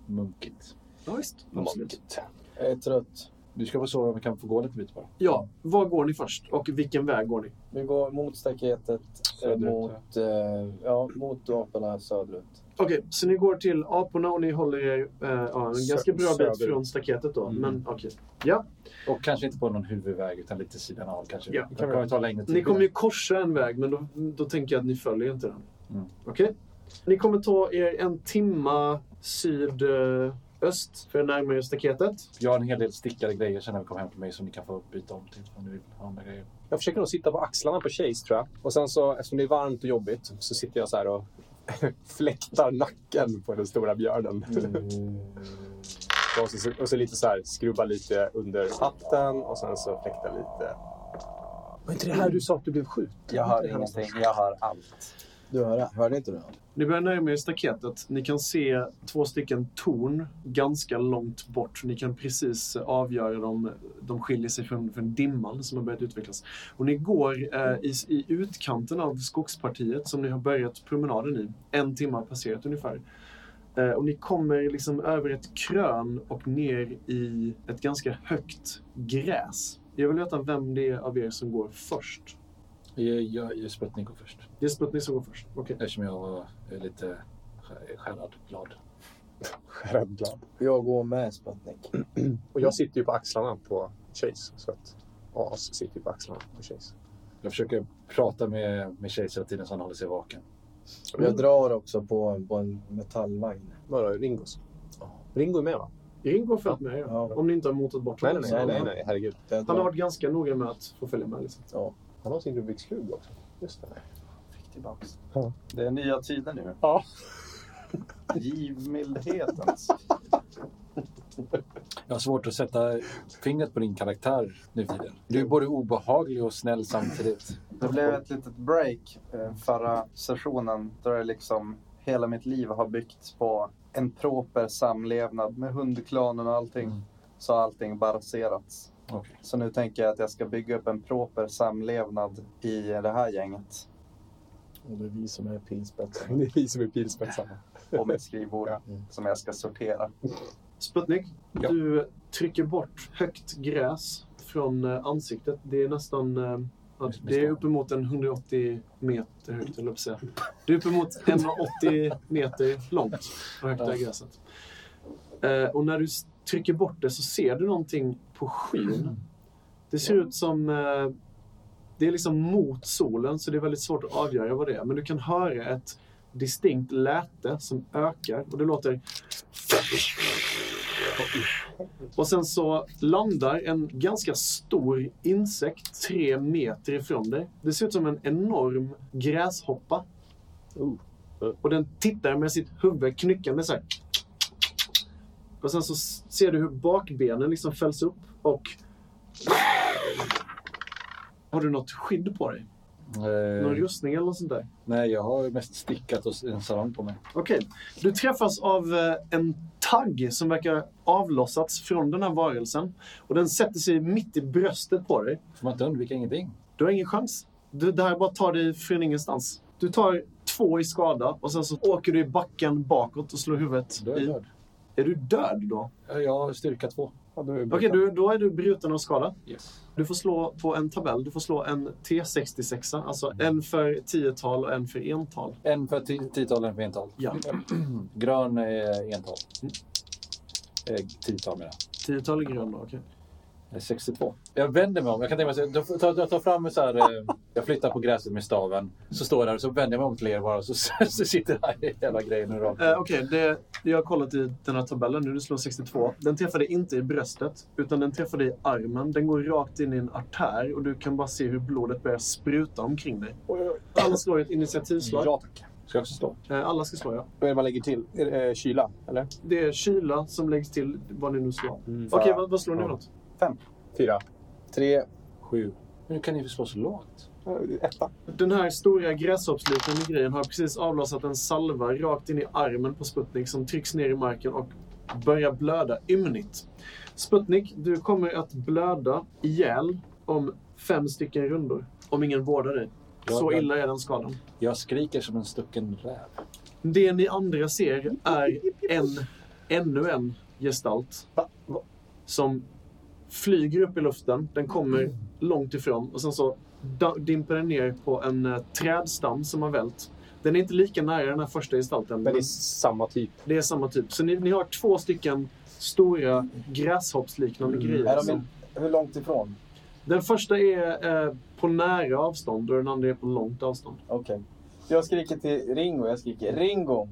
Munkigt. Ja, visst. Absolut. Jag är trött. Du ska få sova om vi kan få gå lite bit bara. Ja, var går ni först? Och vilken väg går ni? Vi går mot staketet, eh, Söderut, mot, eh, ja, mot aporna söderut. Okej, så ni går till aporna och ni håller er eh, ja, en Sö- ganska bra bit söderut. från staketet då. Mm. Men okej. Ja, Och kanske inte på någon huvudväg utan lite sidan av kanske. Ja. det kommer ta längre tid. ni kommer ju korsa en väg, men då, då tänker jag att ni följer inte den. Mm. Okej? Ni kommer ta er en timma sydöst för att närma er staketet. Jag har en hel del stickade grejer sen när vi kommer hem till mig som ni kan få byta om till om ni vill ha andra grejer. Jag försöker nog sitta på axlarna på Chase tror jag. Och sen så, eftersom det är varmt och jobbigt, så sitter jag så här och fläktar nacken på den stora björnen. och, så, och så lite så här, skrubbar lite under hatten och sen så fläktar lite. Var inte det här du sa att du blev skjuten? Jag hör ingenting, jag hör allt. Du hörde, hörde inte du? något? Ni börjar närma er staketet. Ni kan se två stycken torn ganska långt bort. Ni kan precis avgöra dem. De skiljer sig från, från dimman som har börjat utvecklas. Och ni går eh, i, i utkanten av skogspartiet som ni har börjat promenaden i. En timme har passerat ungefär. Eh, och ni kommer liksom över ett krön och ner i ett ganska högt gräs. Jag vill veta vem det är av er som går först. Jag, jag, Sputnik går först. Det är Sputnik som går först. Okej. Eftersom jag är lite skär- skärrad glad. Räddglad. Jag går med Sputnik. Och jag sitter ju på axlarna på Chase. Så att As sitter ju på axlarna på Chase. Jag försöker prata med, med Chase hela tiden så han håller sig vaken. Jag drar också på, på en metallvagn. Vadå, Ringos? Ringo är med va? Ringo har följt med er. Ja. Om ni inte har motat bort honom. nej, nej, nej, nej, herregud. Han har varit ganska noga med att få följa med. Liksom. Ja. Han har sin Rubiks kub också. Just det. Fick tillbaks. Ja. Det är nya tider nu. Ja. Givmildhetens. Jag har svårt att sätta fingret på din karaktär nu för tiden. Du är både obehaglig och snäll samtidigt. Det blev ett litet break eh, förra sessionen där det liksom hela mitt liv har byggts på en proper samlevnad med hundklanen och allting. Mm. Så allting bara raserats. Okej. Så nu tänker jag att jag ska bygga upp en proper samlevnad i det här gänget. Och det är vi som är pilspetsarna. Det är vi som är pilspetsarna. På mitt skrivbord Ja. som jag ska sortera. Sputnik, Ja. du trycker bort högt gräs från eh, ansiktet. Det är nästan... eh, Det är uppemot en 180 meter högt, eller säga. Det är uppemot 180 meter långt och högt det här gräset. Eh, Och när du trycker bort det så ser du någonting på skyn. Det ser ut som... eh, Det är liksom mot solen, så det är väldigt svårt att avgöra vad det är. Men du kan höra ett distinkt läte som ökar och det låter... Och sen så landar en ganska stor insekt tre meter ifrån dig. Det ser ut som en enorm gräshoppa. Oh. Och den tittar med sitt huvud knyckande så här. Och sen så ser du hur bakbenen liksom fälls upp och... Har du något skydd på dig? Någon Eh, rustning eller något sånt där? nej, jag har mest stickat och en sarong på mig. Okej. Du träffas av eh, en tagg som verkar avlossats från den här varelsen. Och den sätter sig mitt i bröstet på dig. Får man inte undvika ingenting? Du har ingen chans. Du, det här bara tar dig från ingenstans. Du tar två i skada och sen så åker du i backen bakåt och slår huvudet Då är jag i. död. Är du död då? Jag har styrka två. Ja, Okej, du, då är du bruten och skadad. Yes. Du får slå på en tabell. Du får slå en T66, alltså en för tiotal och en för ental. En för ti- tiotal, en för ental. Ja. Grön är ental. Mm. Eh, tiotal menar jag. Tiotal är grön då, okej. Eh, 62. Jag vänder mig om. Jag kan tänka mig, tar, jag tar fram en så här, eh, jag flyttar på gräset med staven. Så står jag där och så vänder jag mig om till er bara. Så, så sitter den här hela grejen nu rakt. Eh, Okej, det jag har kollat i den här tabellen nu. Du slår 62. Den träffade inte i bröstet, utan den träffade i armen. Den går rakt in i en artär och du kan bara se hur blodet börjar spruta omkring dig. Alla slår ett initiativslag. Ja, tack. Ska jag också slå? Eh, Alla ska slå, ja. Vad är det man lägger till? Är det, eh, kyla, eller? Det är kyla som läggs till vad ni nu slår. Mm. Okej, vad, vad slår ni Ja. för något? Fyra. Tre. Sju. Men hur kan ni slå så lågt? Eh, Etta. Den här stora gräshoppsliknande grejen har precis avlossat en salva rakt in i armen på Sputnik som trycks ner i marken och börjar blöda ymnigt. Sputnik, du kommer att blöda ihjäl om fem stycken rundor. Om ingen vårdar dig. Så illa är den skadan. Jag skriker som en stucken räv. Det ni andra ser är en, ännu en gestalt som flyger upp i luften. Den kommer långt ifrån och sen så dimper den ner på en eh, trädstam som har vält. Den är inte lika nära den här första gestalten. Men det är samma typ. det är samma typ. Så ni, ni har två stycken stora gräshoppsliknande grejer. Mm. Är de in, hur långt ifrån? Den första är eh, på nära avstånd och den andra är på långt avstånd. Okej. Jag skriker till Ringo. Jag skriker Ringo.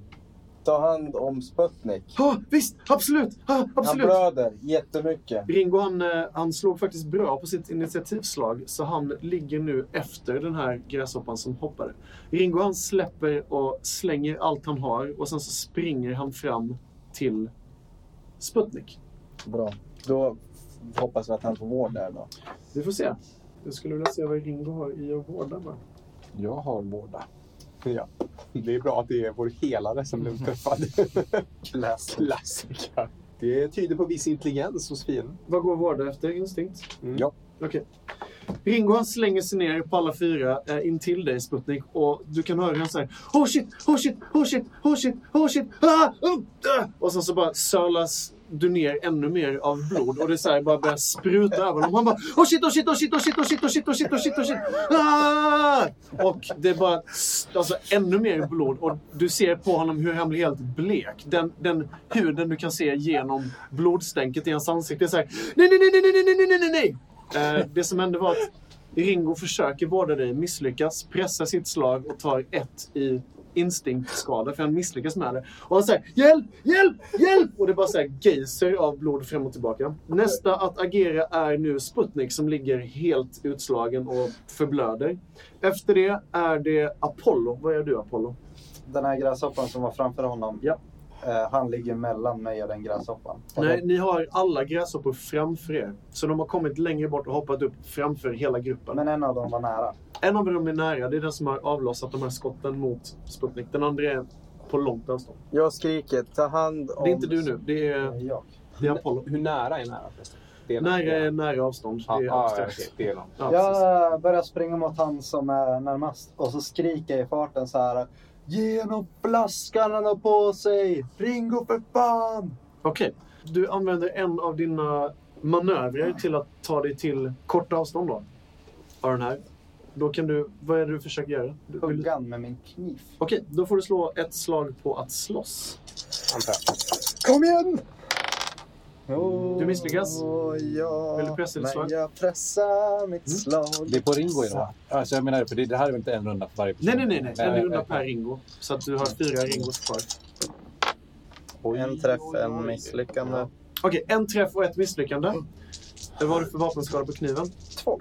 Ta hand om Sputnik. Ja, visst! Absolut! Ja, Han absolut! blöder jättemycket. Ringo han, eh, han slog faktiskt bra på sitt initiativslag så han ligger nu efter den här gräshoppan som hoppade. Ringo han släpper och slänger allt han har och sen så springer han fram till Sputnik. Bra. Då hoppas vi att han får vård där då. Vi får se. Jag skulle vilja se vad Ringo har i att vårda bara. Jag har båda. Ja. Det är bra att det är vår helare som blev träffad. Klass. Klassiker. Det tyder på viss intelligens hos fienden. Vad går vårda efter? Instinkt? Mm. Ja. Okej. Ringo han slänger sig ner på alla fyra eh, in till dig Sputnik och du kan höra hur han säger Oh shit, oh shit, oh shit, oh shit, oh shit, ah, uh, uh. Och sen så bara sölas du ner ännu mer av blod och det så här bara börjar spruta över honom. Han bara oh shit, oh shit, oh shit, oh shit, oh shit, oh shit, oh shit, oh shit, oh shit, ah! Och det är bara alltså, ännu mer blod och du ser på honom hur han blir helt blek. Den, den huden du kan se genom blodstänket i hans ansikte är så här nej, nej, nej, nej, nej, nej, nej, nej, nej. Eh, det som hände var att Ringo försöker vårda dig, misslyckas, pressar sitt slag och tar ett i instinktskada för han misslyckas med det. Och han säger hjälp, hjälp, hjälp! Och det är bara så här geyser av blod fram och tillbaka. Nästa att agera är nu Sputnik som ligger helt utslagen och förblöder. Efter det är det Apollo. Vad gör du Apollo? Den här gräshoppan som var framför honom. Ja. Eh, han ligger mellan mig och den gräshoppan. Nej, ni har alla gräshoppor framför er. Så de har kommit längre bort och hoppat upp framför hela gruppen. Men en av dem var nära. En av dem är nära. Det är den som har avlossat de här skotten mot Sputnik. Den andra är på långt avstånd. Jag skriker ta hand om... Det är inte du nu. Det är, Jag. det är Apollo. Hur nära är nära förresten? Är Nära är nära avstånd. Det är okej. Det är. Ja, precis. Jag börjar springa mot han som är närmast och så skriker jag i farten så här. Genom flaskan han har på sig! Ringo för fan! Okej. Du använder en av dina manövrer till att ta dig till kort avstånd då. Av den här. Då kan du... Vad är det du försöker göra? Du, vill, Hugga med min kniv. Okej, då får du slå ett slag på att slåss. Antar jag. Kom igen! Du misslyckas. Ja. Vill du pressa ditt slag? jag pressar mitt Mm. slag. Det är på Ringo idag. Alltså jag menar, för det, det här är väl inte en runda för varje person? Nej, nej, nej. nej. En Nej, runda nej. per Ringo. Så att du har fyra Ringos kvar. En träff, en misslyckande. Okej, en träff och ett misslyckande. Vad har du för vapenskada på kniven? Två.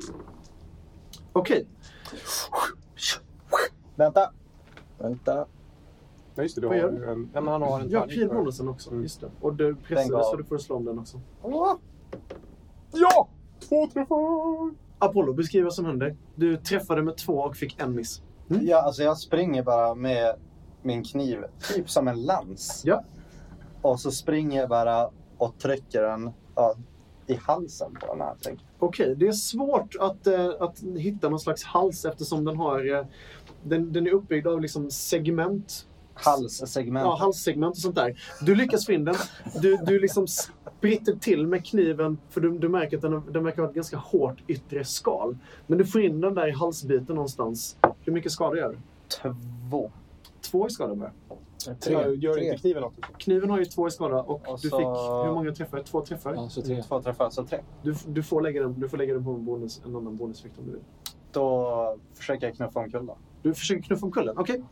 Okej. Vänta. Vänta. Ja, just det. Du har en... Ja, men han har en Ja, tärning pil för- bonusen också. Mm. Just det. Och du gav. så du får slå om den också. Ja! Två träffar! Apollo, beskriv vad som hände. Du träffade med två och fick en miss. Ja, alltså jag springer bara med min kniv, typ som en lans. Ja. Och så springer jag bara och trycker den ja, i halsen på den här. Okej, det är svårt att, eh, att hitta någon slags hals eftersom den har... Eh, den, den är uppbyggd av liksom segment. Halssegment. Ja, halssegment och sånt där. Du lyckas få in den. Du, du liksom spritter till med kniven för du, du märker att den, den verkar ha ett ganska hårt yttre skal. Men du får in den där i halsbiten någonstans. Hur mycket skada gör du? Två. Två i skada bara. Gör, gör Tre. inte kniven något? Kniven har ju två i skada och, Och du så- fick hur många träffar? Två träffar? Ja, så tre. Två träffar, så tre. Du, du, får lägga den, du får lägga den på en, bonus, en annan bonuseffekt om du vill. Då försöker jag knuffa omkull då. Du försöker knuffa omkull den, okej.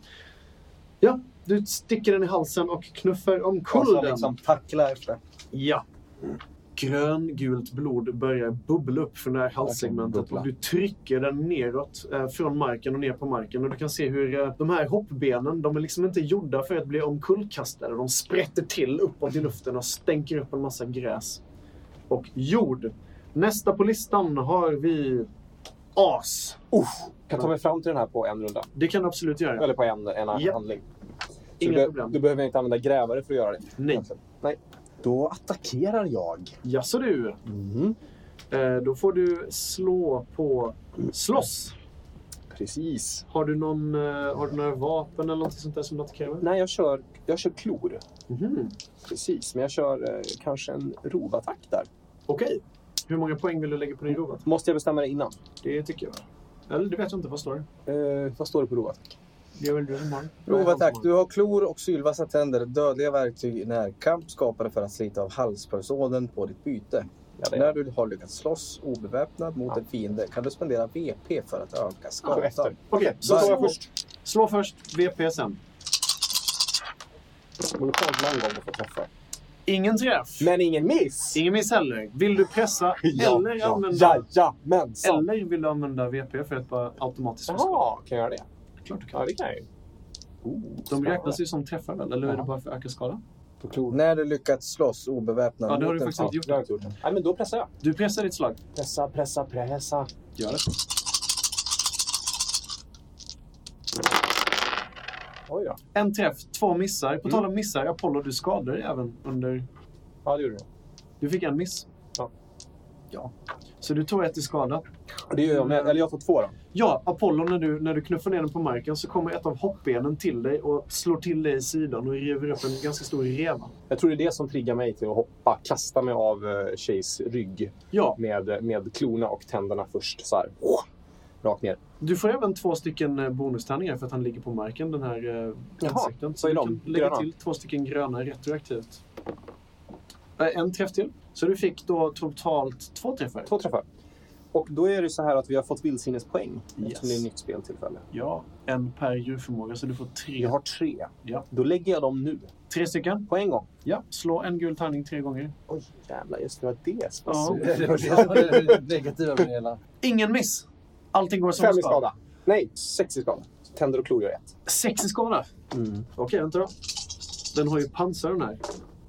Ja, du sticker den i halsen och knuffar omkull den. liksom tackla efter. Ja. Gröngult blod börjar bubbla upp från det här halssegmentet och du trycker den neråt eh, från marken och ner på marken. Och du kan se hur eh, de här hoppbenen, de är liksom inte gjorda för att bli omkullkastade. De sprätter till uppåt i luften och stänker upp en massa gräs. Och jord. Nästa på listan har vi as. Kan ta mig fram till den här på en runda. Det kan du absolut göra. Eller på en, en Japp. handling. Så Inga du, problem. du behöver inte använda grävare för att göra det. Nej. Nej. Då attackerar jag. Jaså du. Mm. Eh, då får du slå på slåss. Precis. Har du, någon, eh, har du några vapen eller något sånt där som du attackerar med? Nej, jag kör, jag kör klor. Mhm. Precis, men jag kör eh, kanske en rovattack där. Okej. Hur många poäng vill du lägga på din rovat? Måste jag bestämma det innan? Det tycker jag. Eller det vet jag inte. Vad står det? Eh, vad står det på rovattack? Det är väl du som har det? Rovattack. Du har klor och sylvassa tänder, dödliga verktyg i närkamp skapade för att slita av halspulsådern på ditt byte. Ja, När är du har lyckats slåss obeväpnad mot Ja. en fiende kan du spendera VP för att öka skadan. Okej, Så så slår jag slå, först. slå först. VP sen. Man kan någon gång få träffa. Ingen träff. Men ingen miss! Ingen miss heller. Vill du pressa eller använda... Jajamensan! Eller vill du använda VP för att bara automatiskt? Jaha, kan jag göra det? Klart du kan. Ja, det kan jag ju. Oh, De räknas ju som träffar väl? Eller är det bara för att öka skada? När du lyckats slåss obeväpnad Ja, det har mot du en faktiskt inte gjort. det har jag inte gjort. Nej, men då pressar jag. Du pressar ditt slag. Pressa, pressa, pressa. Gör det. Oj då. En träff, två missar. På tal om missar, Apollo, du skadade dig även under... Ja, det gjorde du. Du fick en miss. Ja. Ja. Så du tog ett i skada. Det gör jag med. Eller jag får två då. Ja, Apollo, när du, när du knuffar ner den på marken så kommer ett av hoppbenen till dig och slår till dig i sidan och river upp en ganska stor reva. Jag tror det är det som triggar mig till att hoppa, kasta mig av Shays rygg Ja, med, med klorna och tänderna först. Så här. Åh, rakt ner. du får även två stycken eh, bonustärningar för att han ligger på marken, den här insekten. Så du kan lägga Gröna? till två stycken gröna retroaktivt. Eh, En träff till. Så du fick då totalt två träffar. Två träffar. Och då är det så här att vi har fått vildsinnespoäng. Yes. Eftersom det är nytt speltillfälle. Ja, en per djurförmåga, så du får tre. Jag har tre. Ja. Då lägger jag dem nu. Tre stycken. På en gång. Ja, slå en gul tärning tre gånger. Oj, jävlar. Just det, var det som Det var det som var det negativa med hela. Ingen miss! Allting går som Fem i ska. skada. Nej, sex i skada. Tänder och klor gör ett. Sex i skada. Okej, vänta då. Den har ju pansar den här.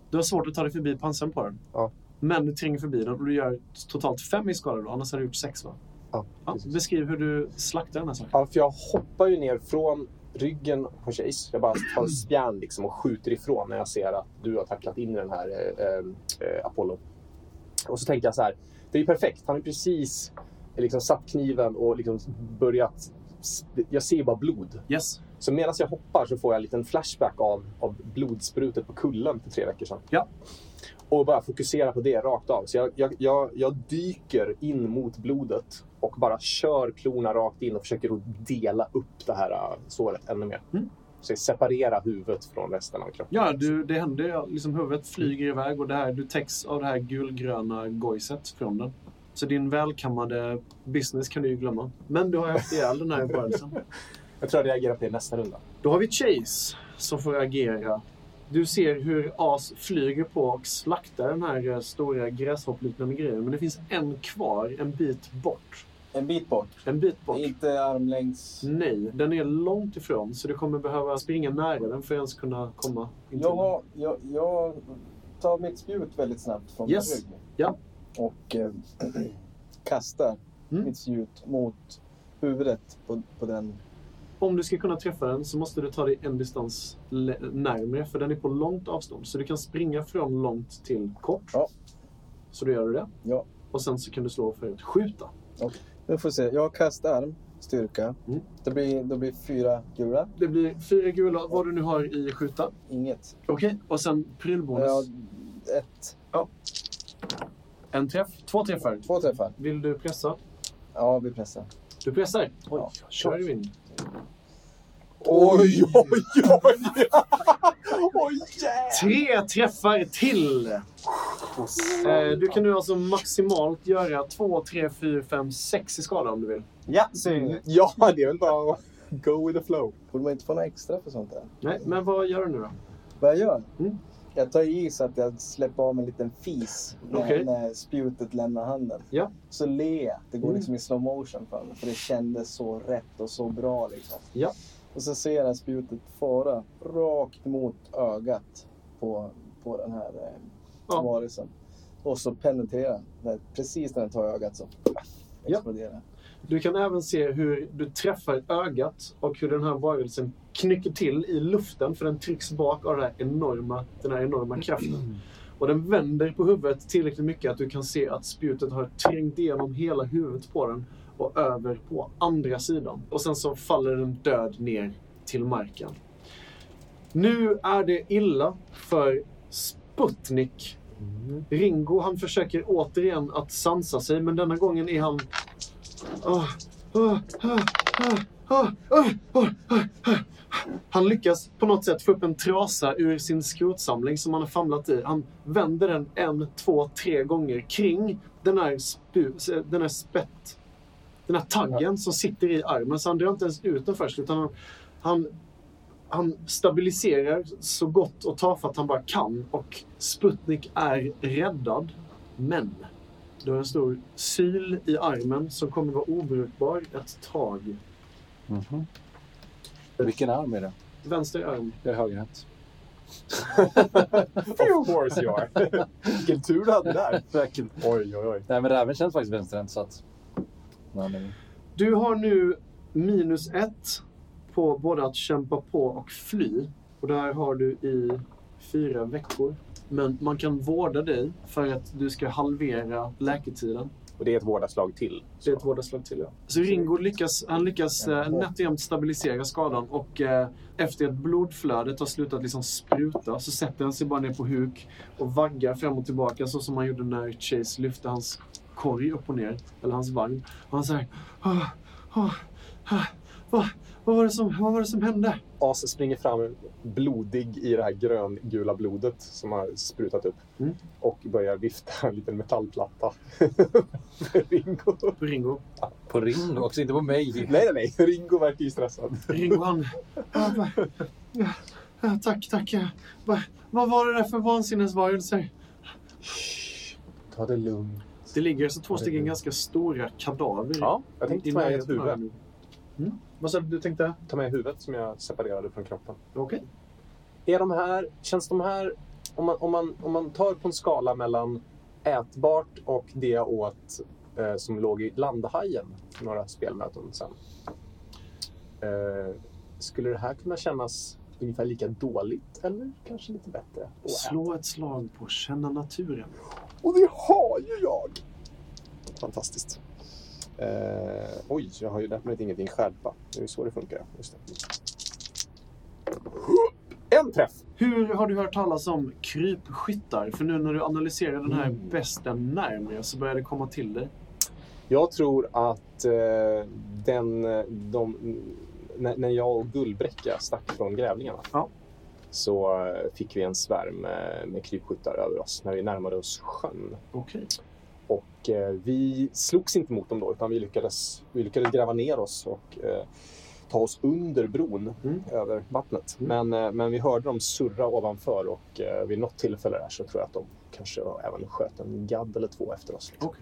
Du har svårt att ta dig förbi pansaren på den. Ja. Men du tränger förbi den och du gör totalt fem i skada då. Annars hade du gjort sex va? Ja, Ja, beskriv hur du slaktar den här saken. Ja, för jag hoppar ju ner från ryggen på Chase. Jag bara tar spjärn liksom och skjuter ifrån när jag ser att du har tacklat in i den här eh, eh, Apollo. Och så tänker jag så här, det är ju perfekt. Han har precis liksom satt kniven och liksom börjat... Jag ser bara blod. Yes. Så medan jag hoppar så får jag en liten flashback av, av blodsprutet på kullen för tre veckor sedan. Ja. Och bara fokusera på det rakt av. Så jag, jag, jag, jag dyker in mot blodet och bara kör klorna rakt in och försöker dela upp det här äh, såret ännu mer. Mm. Så jag separerar huvudet från resten av kroppen. Ja, du, det händer. Liksom huvudet flyger iväg och det här, du täcks av det här gulgröna gojset från den. Så din välkammade business kan du ju glömma. Men du har haft ihjäl den här varelsen. Jag tror jag reagerar på det nästa runda. Då har vi Chase som får agera. Du ser hur As flyger på och slaktar den här eh, stora gräshoppliknande grejen. Men det finns en kvar, en bit bort. En bit bort. En bit bort. Inte armlängds... Nej, den är långt ifrån så du kommer behöva springa nära den för att ens kunna komma Jag, jag, jag tar mitt spjut väldigt snabbt från Yes. min rygg. Ja. Och eh, kastar Mm. mitt spjut mot huvudet på, på den om du ska kunna träffa den så måste du ta dig en distans närmre, för den är på långt avstånd. Så du kan springa från långt till kort. Ja. Så då gör du det. Ja. Och sen så kan du slå för att skjuta. Nu får vi se. Jag har kastarm, styrka. Mm. Det, blir, det blir fyra gula. Det blir fyra gula, vad du nu har i skjuta. Inget. Okej, och sen prylbonus. har ett. En träff, två träffar. Två träffar. Vill du pressa? Ja, vi pressar. Du pressar. Oj, Ja. kör du in. Oj, oj, oj! oj, Tre träffar till! Eh, du kan nu alltså maximalt göra två, tre, fyra, fem, sex i skala om du vill. Yatzy! Ja, det är väl bara att go with the flow. Borde man inte få några extra för sånt där? Nej, men vad gör du nu då? Vad jag gör? Mm. Jag tar i så att jag släpper av en liten fis när, när spjutet lämnar handen. Ja. Så ler jag. Det går Mm. liksom i slow motion för mig. För det kändes så rätt och så bra liksom. Ja. Och så ser jag spjutet fara rakt mot ögat på, på den här eh, Ja. varelsen. Och så penetrerar den. Precis när den tar ögat så Ja. exploderar. Du kan även se hur du träffar ögat och hur den här varelsen knycker till i luften för den trycks bak av den här enorma, den här enorma kraften. Och den vänder på huvudet tillräckligt mycket att du kan se att spjutet har trängt igenom hela huvudet på den och över på andra sidan. Och sen så faller den död ner till marken. Nu är det illa för Sputnik. Ringo han försöker återigen att sansa sig men denna gången är han... Han lyckas på något sätt få upp en trasa ur sin skrotsamling som han har famlat i. Han vänder den en, två, tre gånger kring den här, spu, den här spett den här taggen som sitter i armen. Så han drar inte ens ut den först utan han, han, han stabiliserar så gott och tafatt han bara kan. Och Sputnik är räddad. Men du har en stor syl i armen som kommer vara obrukbar ett tag. Mhm. Vilken arm är det? Vänster arm. Jag är högerhänt. Of course you are. Vilken tur du hade där. Oj, oj, oj. Nej, men räven känns faktiskt vänsterhänt så att... Du har nu minus ett på både att kämpa på och fly. Och det här har du i fyra veckor. Men man kan vårda dig för att du ska halvera läketiden. Och det är ett vårdarslag till. Det är ett vårdarslag till, ja. Så Ringo lyckas, han lyckas eh, nätt och jämnt stabilisera skadan och eh, efter att blodflödet har slutat liksom spruta så sätter han sig bara ner på huk och vaggar fram och tillbaka så som han gjorde när Chase lyfte hans korg upp och ner, eller hans vagn. Och han säger ah, ah, ah, vad, vad, var det som, vad var det som hände? As springer fram blodig i det här gröngula blodet som har sprutat upp. Mm. Och börjar vifta en liten metallplatta för Ringo. På Ringo. På Ringo också, inte på mig. Nej, nej, nej. Ringo verkar ju stressad. Ringo han... Ja, ja, tack, tack. Ja. Va, vad var det där för vansinnesvarelser? Ta det lugnt. Det ligger alltså två stycken ganska stora kadaver. Ja, jag tänkte ta med ett huvud. Mm. Vad sa du? Du tänkte? Ta med huvudet som jag separerade från kroppen. Okej. Är de här, känns de här, om man, om, man, om man tar på en skala mellan ätbart och det jag åt eh, som låg i Landhajen några spelmöten sen. Eh, skulle det här kunna kännas ungefär lika dåligt eller kanske lite bättre? Slå ett slag på känna naturen. Och det har ju jag! Fantastiskt. Eh, oj, jag har ju definitivt ingenting skärpa. Det är ju så det funkar. Just det. En träff! Hur har du hört talas om krypskyttar? För nu när du analyserar den här Mm. besten närmare så börjar det komma till dig. Jag tror att eh, den, de, när, när jag och Gullbräcka stack från grävlingarna Ja. så eh, fick vi en svärm med, med krypskyttar över oss när vi närmade oss sjön. Okej. Och eh, vi slogs inte mot dem då utan vi lyckades, vi lyckades gräva ner oss och eh, ta oss under bron Mm. över vattnet. Mm. Men, eh, men vi hörde dem surra ovanför och eh, vid något tillfälle där så tror jag att de kanske även sköt en gadd eller två efter oss. Liksom. Okej.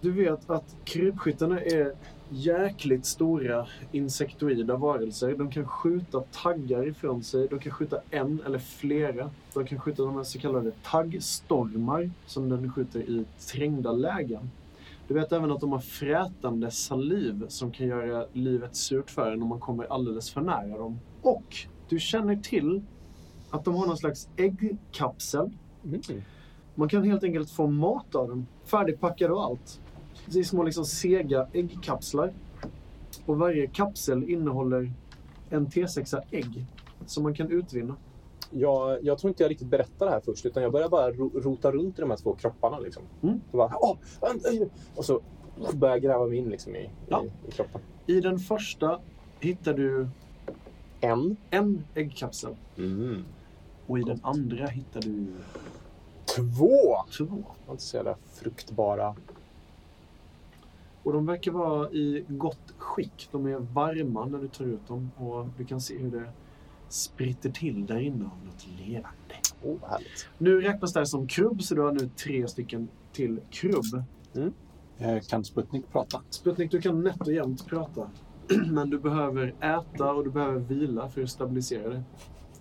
Du vet att krypskyttarna är jäkligt stora insektoida varelser. De kan skjuta taggar ifrån sig. De kan skjuta en eller flera. De kan skjuta de här så kallade taggstormar som den skjuter i trängda lägen. Du vet även att de har frätande saliv som kan göra livet surt för en om man kommer alldeles för nära dem. Och du känner till att de har någon slags äggkapsel. Mm. Man kan helt enkelt få mat av dem, färdigpackade och allt. Det är små liksom sega äggkapslar. Och varje kapsel innehåller en T6 ägg som man kan utvinna. Jag, jag tror inte jag riktigt berättar det här först, utan jag börjar bara ro, rota runt i de här två kropparna. Liksom. Mm. Och, bara, Åh, och så börjar jag gräva mig in liksom, i, Ja. i, i kroppen. I den första hittar du En. en äggkapsel. Mm. Och i den andra hittar du Två! två. Var inte så jävla fruktbara. Och de verkar vara i gott skick. De är varma när du tar ut dem och du kan se hur det spritter till där inne av något levande. Oh, härligt. Nu räknas det här som krubb, så du har nu tre stycken till krubb. Eh, Kan Sputnik prata? Sputnik, du kan nätt och jämnt prata. Men du behöver äta och du behöver vila för att stabilisera dig.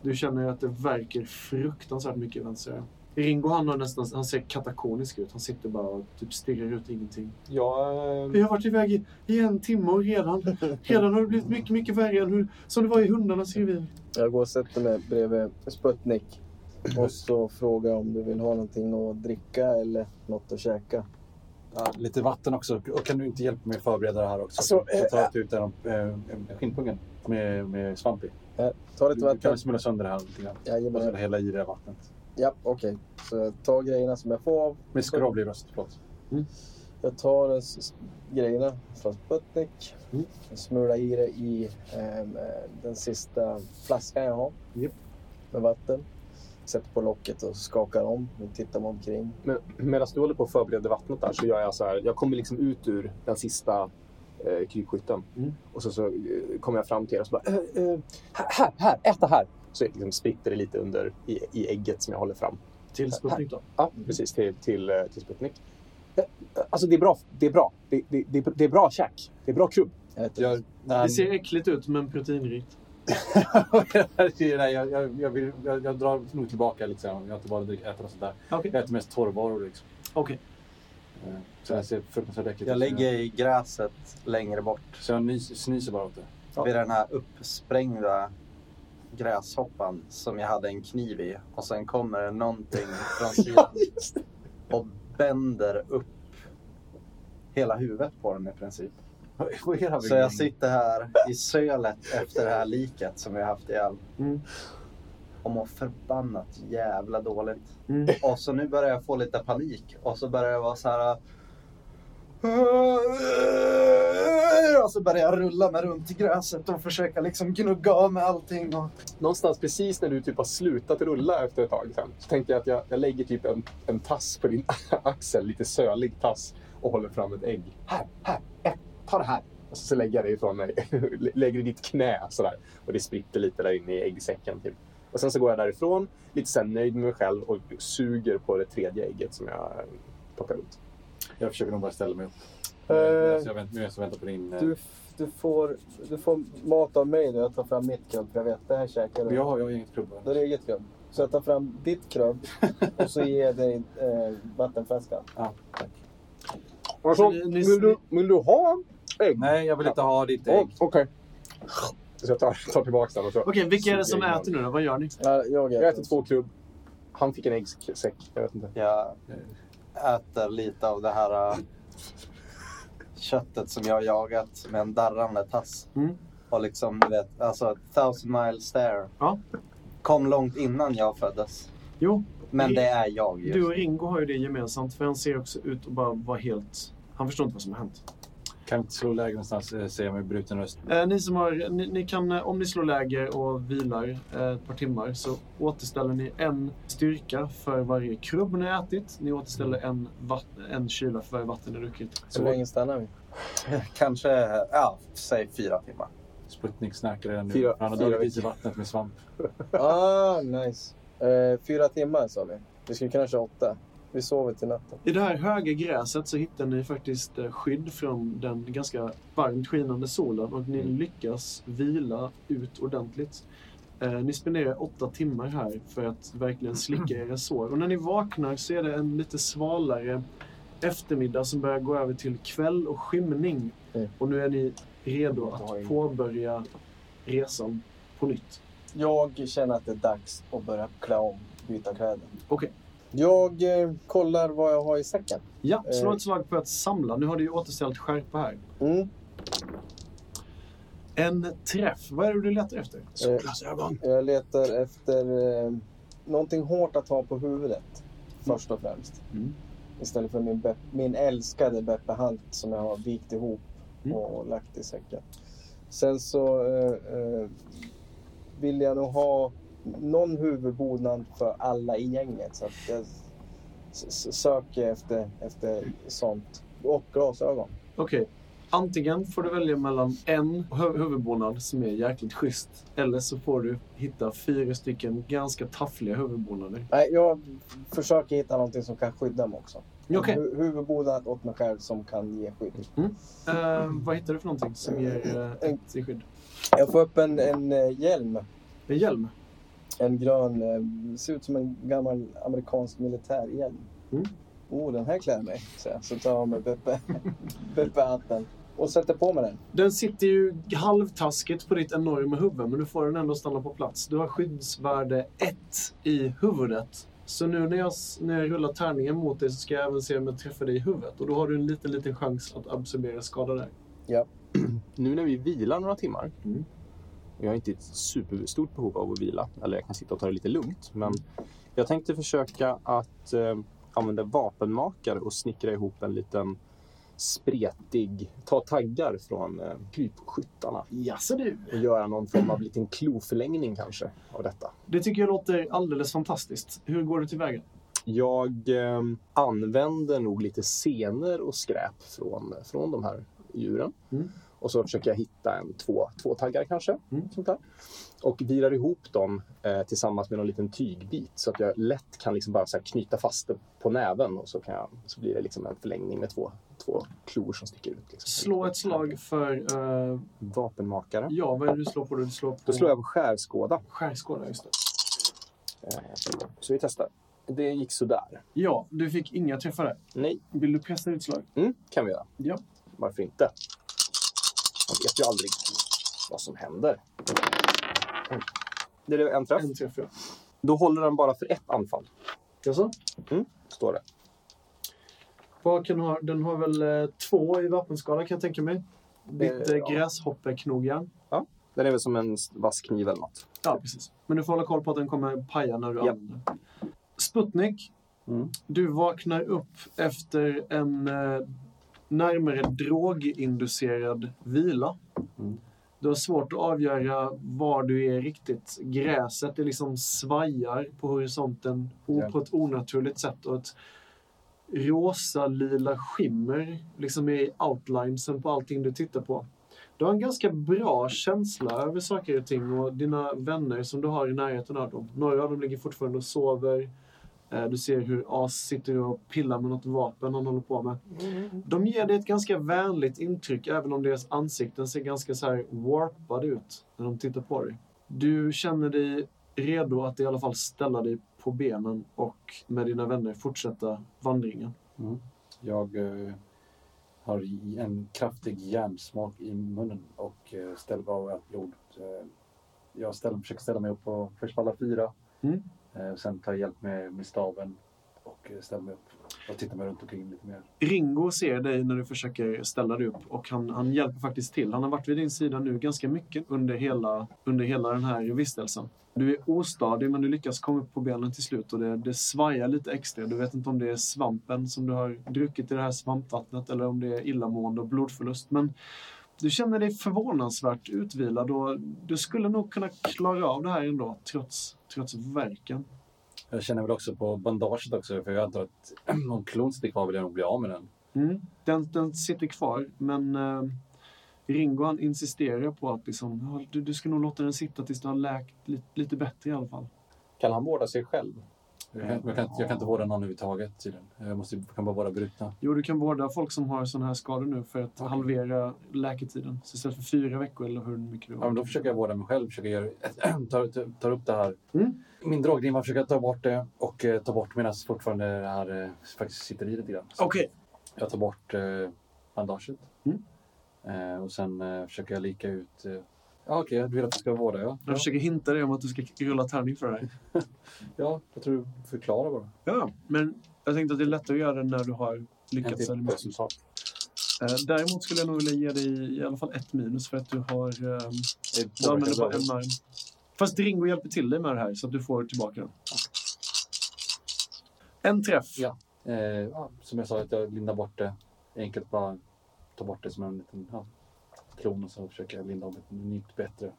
Du känner att det verkar fruktansvärt mycket i vänster. Ringo han, har nästan, han ser katakonisk ut. Han sitter bara och typ stirrar ut ingenting. Jag, Vi har varit iväg i, i en timme och redan, redan har det blivit mycket, mycket värre än hur, som det var i hundarnas revir. Jag går och sätter mig bredvid Sputnik. Och så frågar jag om du vill ha någonting att dricka eller något att käka. Ja, lite vatten också. Och kan du inte hjälpa mig att förbereda det här också? Alltså, så tar jag ut den äh, skinnpungen med, med svamp i. Här, ta lite Du kan vatten. smula sönder det här lite grann. Och så Jajamän. hälla i det här vattnet. Ja, okej. Så jag tar grejerna som jag får. Med skrovlig röst, förlåt. Jag tar s- grejerna från Sputnik. Mm. Smular i det i eh, den sista flaskan jag har. Japp. Med vatten. Sätter på locket och skakar om. Och tittar mig omkring. Men medan du håller på att förbereda vattnet där så gör jag så här. Jag kommer liksom ut ur den sista eh, krypskytten. Mm. Och så, så eh, kommer jag fram till er och så bara, eh, eh, här, här, äta här. Så liksom spritter det lite under i, i ägget som jag håller fram. Till Sputnik då. Ja, precis. Till, till, eh, till Sputnik. Eh, Alltså det är bra. Det är bra. Det, det, det, är- det är bra käk. Det är bra krubb. Jag. Jag, när Det ser äckligt ut men proteinrikt. Nej, jag, jag, jag, vill, jag, jag drar nog tillbaka. Liksom. Jag har inte bara äter och sånt där. Okej. Jag äter mest torrvaror. Liksom. Okej. Eh, Så det ser fruktansvärt äckligt Jag ut. ligger i gräset längre bort. Så jag nys, snyser bara åt det. Ja. Vid den här uppsprängda gräshoppan som jag hade en kniv i. Och sen kommer det någonting från sidan och bänder upp hela huvudet på den i princip. Så jag sitter här i sölet efter det här liket som vi har haft ihjäl. Mm. Och mår förbannat jävla dåligt. Mm. Och så nu börjar jag få lite panik. Och så börjar jag vara så här. Och så börjar jag rulla mig runt i gräset och försöka liksom gnugga av med allting. Och... Någonstans precis när du typ har slutat rulla efter ett tag sen, så tänkte jag att jag, jag lägger typ en, en tass på din axel, lite sölig tass, och håller fram ett ägg. Här, här, ett, ta det här! Och så, så lägger jag det ifrån mig. lägger i ditt knä sådär. Och det spritter lite där inne i äggsäcken. Typ. Och sen så går jag därifrån, lite så nöjd med mig själv och suger på det tredje ägget som jag plockar ut. Jag försöker nog bara ställa mig upp. Eh, jag vänt- medan jag väntar på din... eh, Du, du, får, du får mat av mig när jag tar fram mitt krubb. Jag vet, det här käkar du. Jag har, jag har inget krubb. Då är det eget krubb. Så jag tar fram ditt krubb och så ger jag dig eh, vattenflaskan. Ja, tack. Alltså, vill, du, vill du ha ägg? Nej, jag vill inte ha ditt Oh, ägg. Okej. Så jag tar, tar tillbaka den och så. Okej, vilka är det som äter nu då? Vad gör ni? Ja, jag Jag äter. äter två krubb. Han fick en äggsäck. Jag vet inte. Jag äter lite av det här äh, köttet som jag har jagat med en darrande tass. Mm. Och liksom, du vet, alltså thousand mile stare. Ja. Kom långt innan jag föddes. Jo, Men det är jag just du och Ringo har ju det gemensamt. För han ser också ut att bara vara helt... Han förstår inte vad som har hänt. Kan inte slå läge någonstans, eh, säger jag med bruten röst. Eh, ni som har, ni, ni kan, eh, om ni slår läger och vilar eh, ett par timmar så återställer ni en styrka för varje krubb ni har ätit. Ni återställer en, vatt, en kyla för varje vatten ni druckit. Så länge stannar vi? Kanske, ja, säg fyra timmar. Sputnik snarkar redan nu. Fyra- Han har fyra dragit i sig vattnet med svamp. Ah, nice. Eh, fyra timmar sa vi. Vi skulle kunna köra åtta. Vi sover till natten. I det här höga gräset så hittar ni faktiskt eh, skydd från den ganska varmt skinande solen och ni lyckas vila ut ordentligt. Eh, ni spenderar åtta timmar här för att verkligen slicka era sår. Och när ni vaknar så är det en lite svalare eftermiddag som börjar gå över till kväll och skymning. Mm. Och nu är ni redo att påbörja resan på nytt. Jag känner att det är dags att börja klä om, byta kläder. Okej. Jag eh, kollar vad jag har i säcken. Ja, slå Eh. ett slag på att samla. Nu har du ju återställt skärpa här. Mm. En träff. Vad är det du letar efter? Solglasögon. Jag letar efter eh, någonting hårt att ha på huvudet. Först och främst. Mm. Istället för min, Be- min älskade Beppe Hant som jag har vikt ihop Mm. och lagt i säcken. Sen så eh, eh, vill jag nog ha någon huvudbonad för alla i gänget. Så att jag söker efter, efter sånt. Och glasögon. Okej. Antingen får du välja mellan en hu- huvudbonad som är jäkligt schysst. Eller så får du hitta fyra stycken ganska taffliga huvudbonader. Nej, jag försöker hitta någonting som kan skydda mig också. Okej. Hu- huvudbonad åt mig själv som kan ge skydd. Eh, vad hittar du för någonting som ger uh, ett skydd? Jag får upp en, en eh, hjälm. En hjälm? En grön, eh, ser ut som en gammal amerikansk militärhjälm. Mm. Oh, den här klär mig. Så, jag. så tar jag av mig Beppe, Beppe-hatten och sätter på mig den. Den sitter ju halvtaskigt på ditt enorma huvud, men du får den ändå stanna på plats. Du har skyddsvärde 1 i huvudet. Så nu när jag, när jag rullar tärningen mot dig så ska jag även se om jag träffar dig i huvudet. Och då har du en liten, liten chans att absorbera skada där. Nu när vi vilar några timmar, Mm. Och jag har inte ett superstort behov av att vila, eller jag kan sitta och ta det lite lugnt, men jag tänkte försöka att eh, använda vapenmakare och snickra ihop en liten spretig, ta taggar från eh, krypskyttarna Jaså du? och göra någon form av liten kloförlängning kanske av detta. Det tycker jag låter alldeles fantastiskt. Hur går du tillväga? Jag eh, använder nog lite senor och skräp från, från de här djuren. Mm. Och så försöker jag hitta en två, två taggar kanske. Mm. Sånt där. Och virar ihop dem eh, tillsammans med någon liten tygbit så att jag lätt kan liksom bara så knyta fast det på näven och så, kan jag, så blir det liksom en förlängning med två, två klor som sticker ut. Liksom. Slå ett slag för... eh, Vapenmakare. ja, vad är det du slår på? Du slår på Då slår jag på skärskåda. skärskåda, just det. Eh, så vi testar. Det gick sådär. Ja, du fick inga träffar där. Nej, Vill du pressa ditt slag? mm, kan vi göra. Ja. Varför inte? Man vet ju aldrig vad som händer. Oj. Det är en träff. En träff, ja. Då håller den bara för ett anfall, Jaså? står det. Vad kan ha, den har väl eh, två i vapenskala kan jag tänka mig. Ditt Eh, eh, ja. gräshoppeknogjärn. Den är väl som en vass kniv eller något. Ja, precis. Men du får hålla koll på att den kommer paja när du Ja. använder. Sputnik. Mm. Du vaknar upp efter en närmare droginducerad vila. Mm. Du har svårt att avgöra var du är riktigt. Gräset det liksom svajar på horisonten Ja. på ett onaturligt sätt. Och ett rosa-lila skimmer liksom är i outlinesen på allting du tittar på. Du har en ganska bra känsla över saker och ting och dina vänner som du har i närheten av dem. Några av dem ligger fortfarande och sover. Eh, Du ser hur As sitter och pillar med något vapen han håller på med. De ger dig ett ganska vänligt intryck även om deras ansikten ser ganska så här warpade ut när de tittar på dig. Du känner dig redo att i alla fall ställa dig på benen och med dina vänner fortsätta vandringen. Jag eh, har en kraftig järnsmak i munnen och eh, ställer av blod. Eh, jag ställer, försöker ställa mig upp på först på alla fyra. Mm. Eh, sen tar jag hjälp med, med staven och eh, ställer mig upp och tittar mig runt omkring lite mer. Ringo ser dig när du försöker ställa dig upp och han, han hjälper faktiskt till. Han har varit vid din sida nu ganska mycket under hela, under hela den här vistelsen. Du är ostadig men du lyckas komma upp på benen till slut och det, det svajar lite extra. Du vet inte om det är svampen som du har druckit i det här svampvattnet eller om det är illamående och blodförlust. Men du känner dig förvånansvärt utvilad och du skulle nog kunna klara av det här ändå trots, trots värken. Jag känner väl också på bandaget också för jag antar att om klon sitter kvar vill jag nog bli av med den. Mm. Den, den sitter kvar, men eh, Ringo han insisterar på att liksom, du, du ska nog låta den sitta tills du har läkt lite, lite bättre i alla fall. Kan han vårda sig själv? Jag kan, jag kan, jag kan inte vårda någon överhuvudtaget tydligen. Jag måste, kan bara vårda brutna. Jo, du kan vårda folk som har sådana här skador nu för att halvera läketiden. Så istället för fyra veckor eller hur mycket du Ja, men då försöker jag vårda mig själv. Försöker göra, tar, tar, upp det här. Mm. Min dragdimma försöker ta bort det och eh, ta bort medan fortfarande det här eh, faktiskt sitter i lite grann. Okej. Jag tar bort eh, bandaget. Mm. Eh, och sen eh, försöker jag lika ut... Ja, okej, du vill att jag ska vårda, ja. Jag försöker hinta dig om att du ska rulla tärning för det här. Ja, jag tror du förklarar bara. Ja, men jag tänkte att det är lättare att göra det när du har En lyckats. misslyckats. resultat. Eh, Däremot skulle jag nog vilja ge dig i alla fall ett minus för att du har... ehm, Det Du använder bara en arm. Fast Ringo hjälper till dig med det här så att du får tillbaka den. En träff. Ja. Eh, som jag sa, att jag lindar bort det. Enkelt bara ta bort det som en liten ja, klon och så försöker jag linda om ett nytt bättre.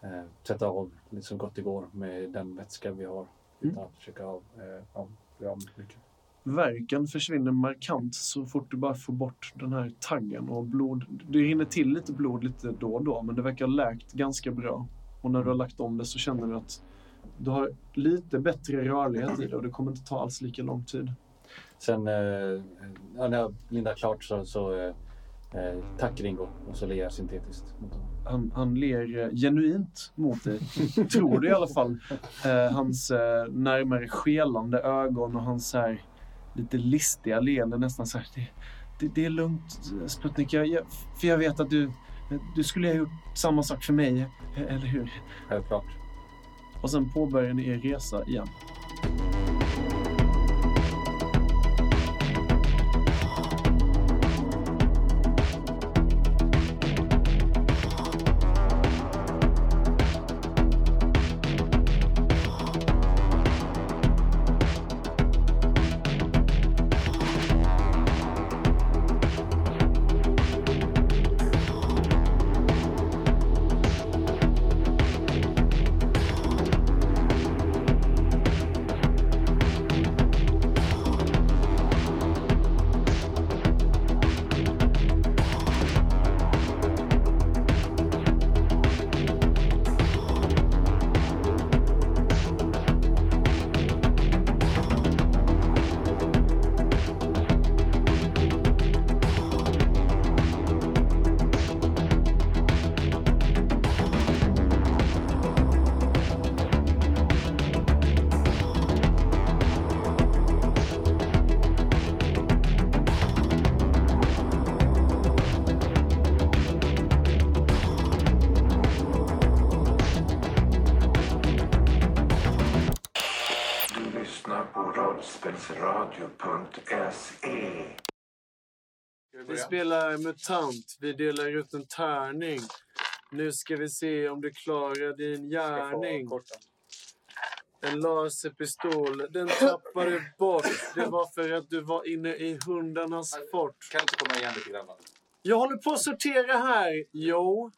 Eh, sätta av lite så gott det går med den vätska vi har. Utan att försöka av, eh, av med mycket. Verken försvinner markant så fort du bara får bort den här taggen och blod. Det rinner till lite blod lite då och då men det verkar ha läkt ganska bra. Och när du har lagt om det så känner du att du har lite bättre rörlighet i det och det kommer inte ta alls lika lång tid. Sen eh, ja, när jag lindar klart så, så eh, eh, tack Ringo och så ler jag syntetiskt mot honom. Han, han ler eh, genuint mot dig, tror du i alla fall. Eh, hans eh, närmare skelande ögon och hans här, lite listiga leende nästan så här. Det, det, det är lugnt Sputnik, jag, jag, för jag vet att du, du skulle ha gjort samma sak för mig, eller hur? Självklart. Och sen påbörjar ni er resa igen. Spelar MUTANT. Vi delar ut en tärning. Nu ska vi se om du klarar din gärning. En laserpistol. Den tappade du bort. Det var för att du var inne i hundarnas fort. Kan du inte komma igen lite grann? Jag håller på att sortera här. Jo.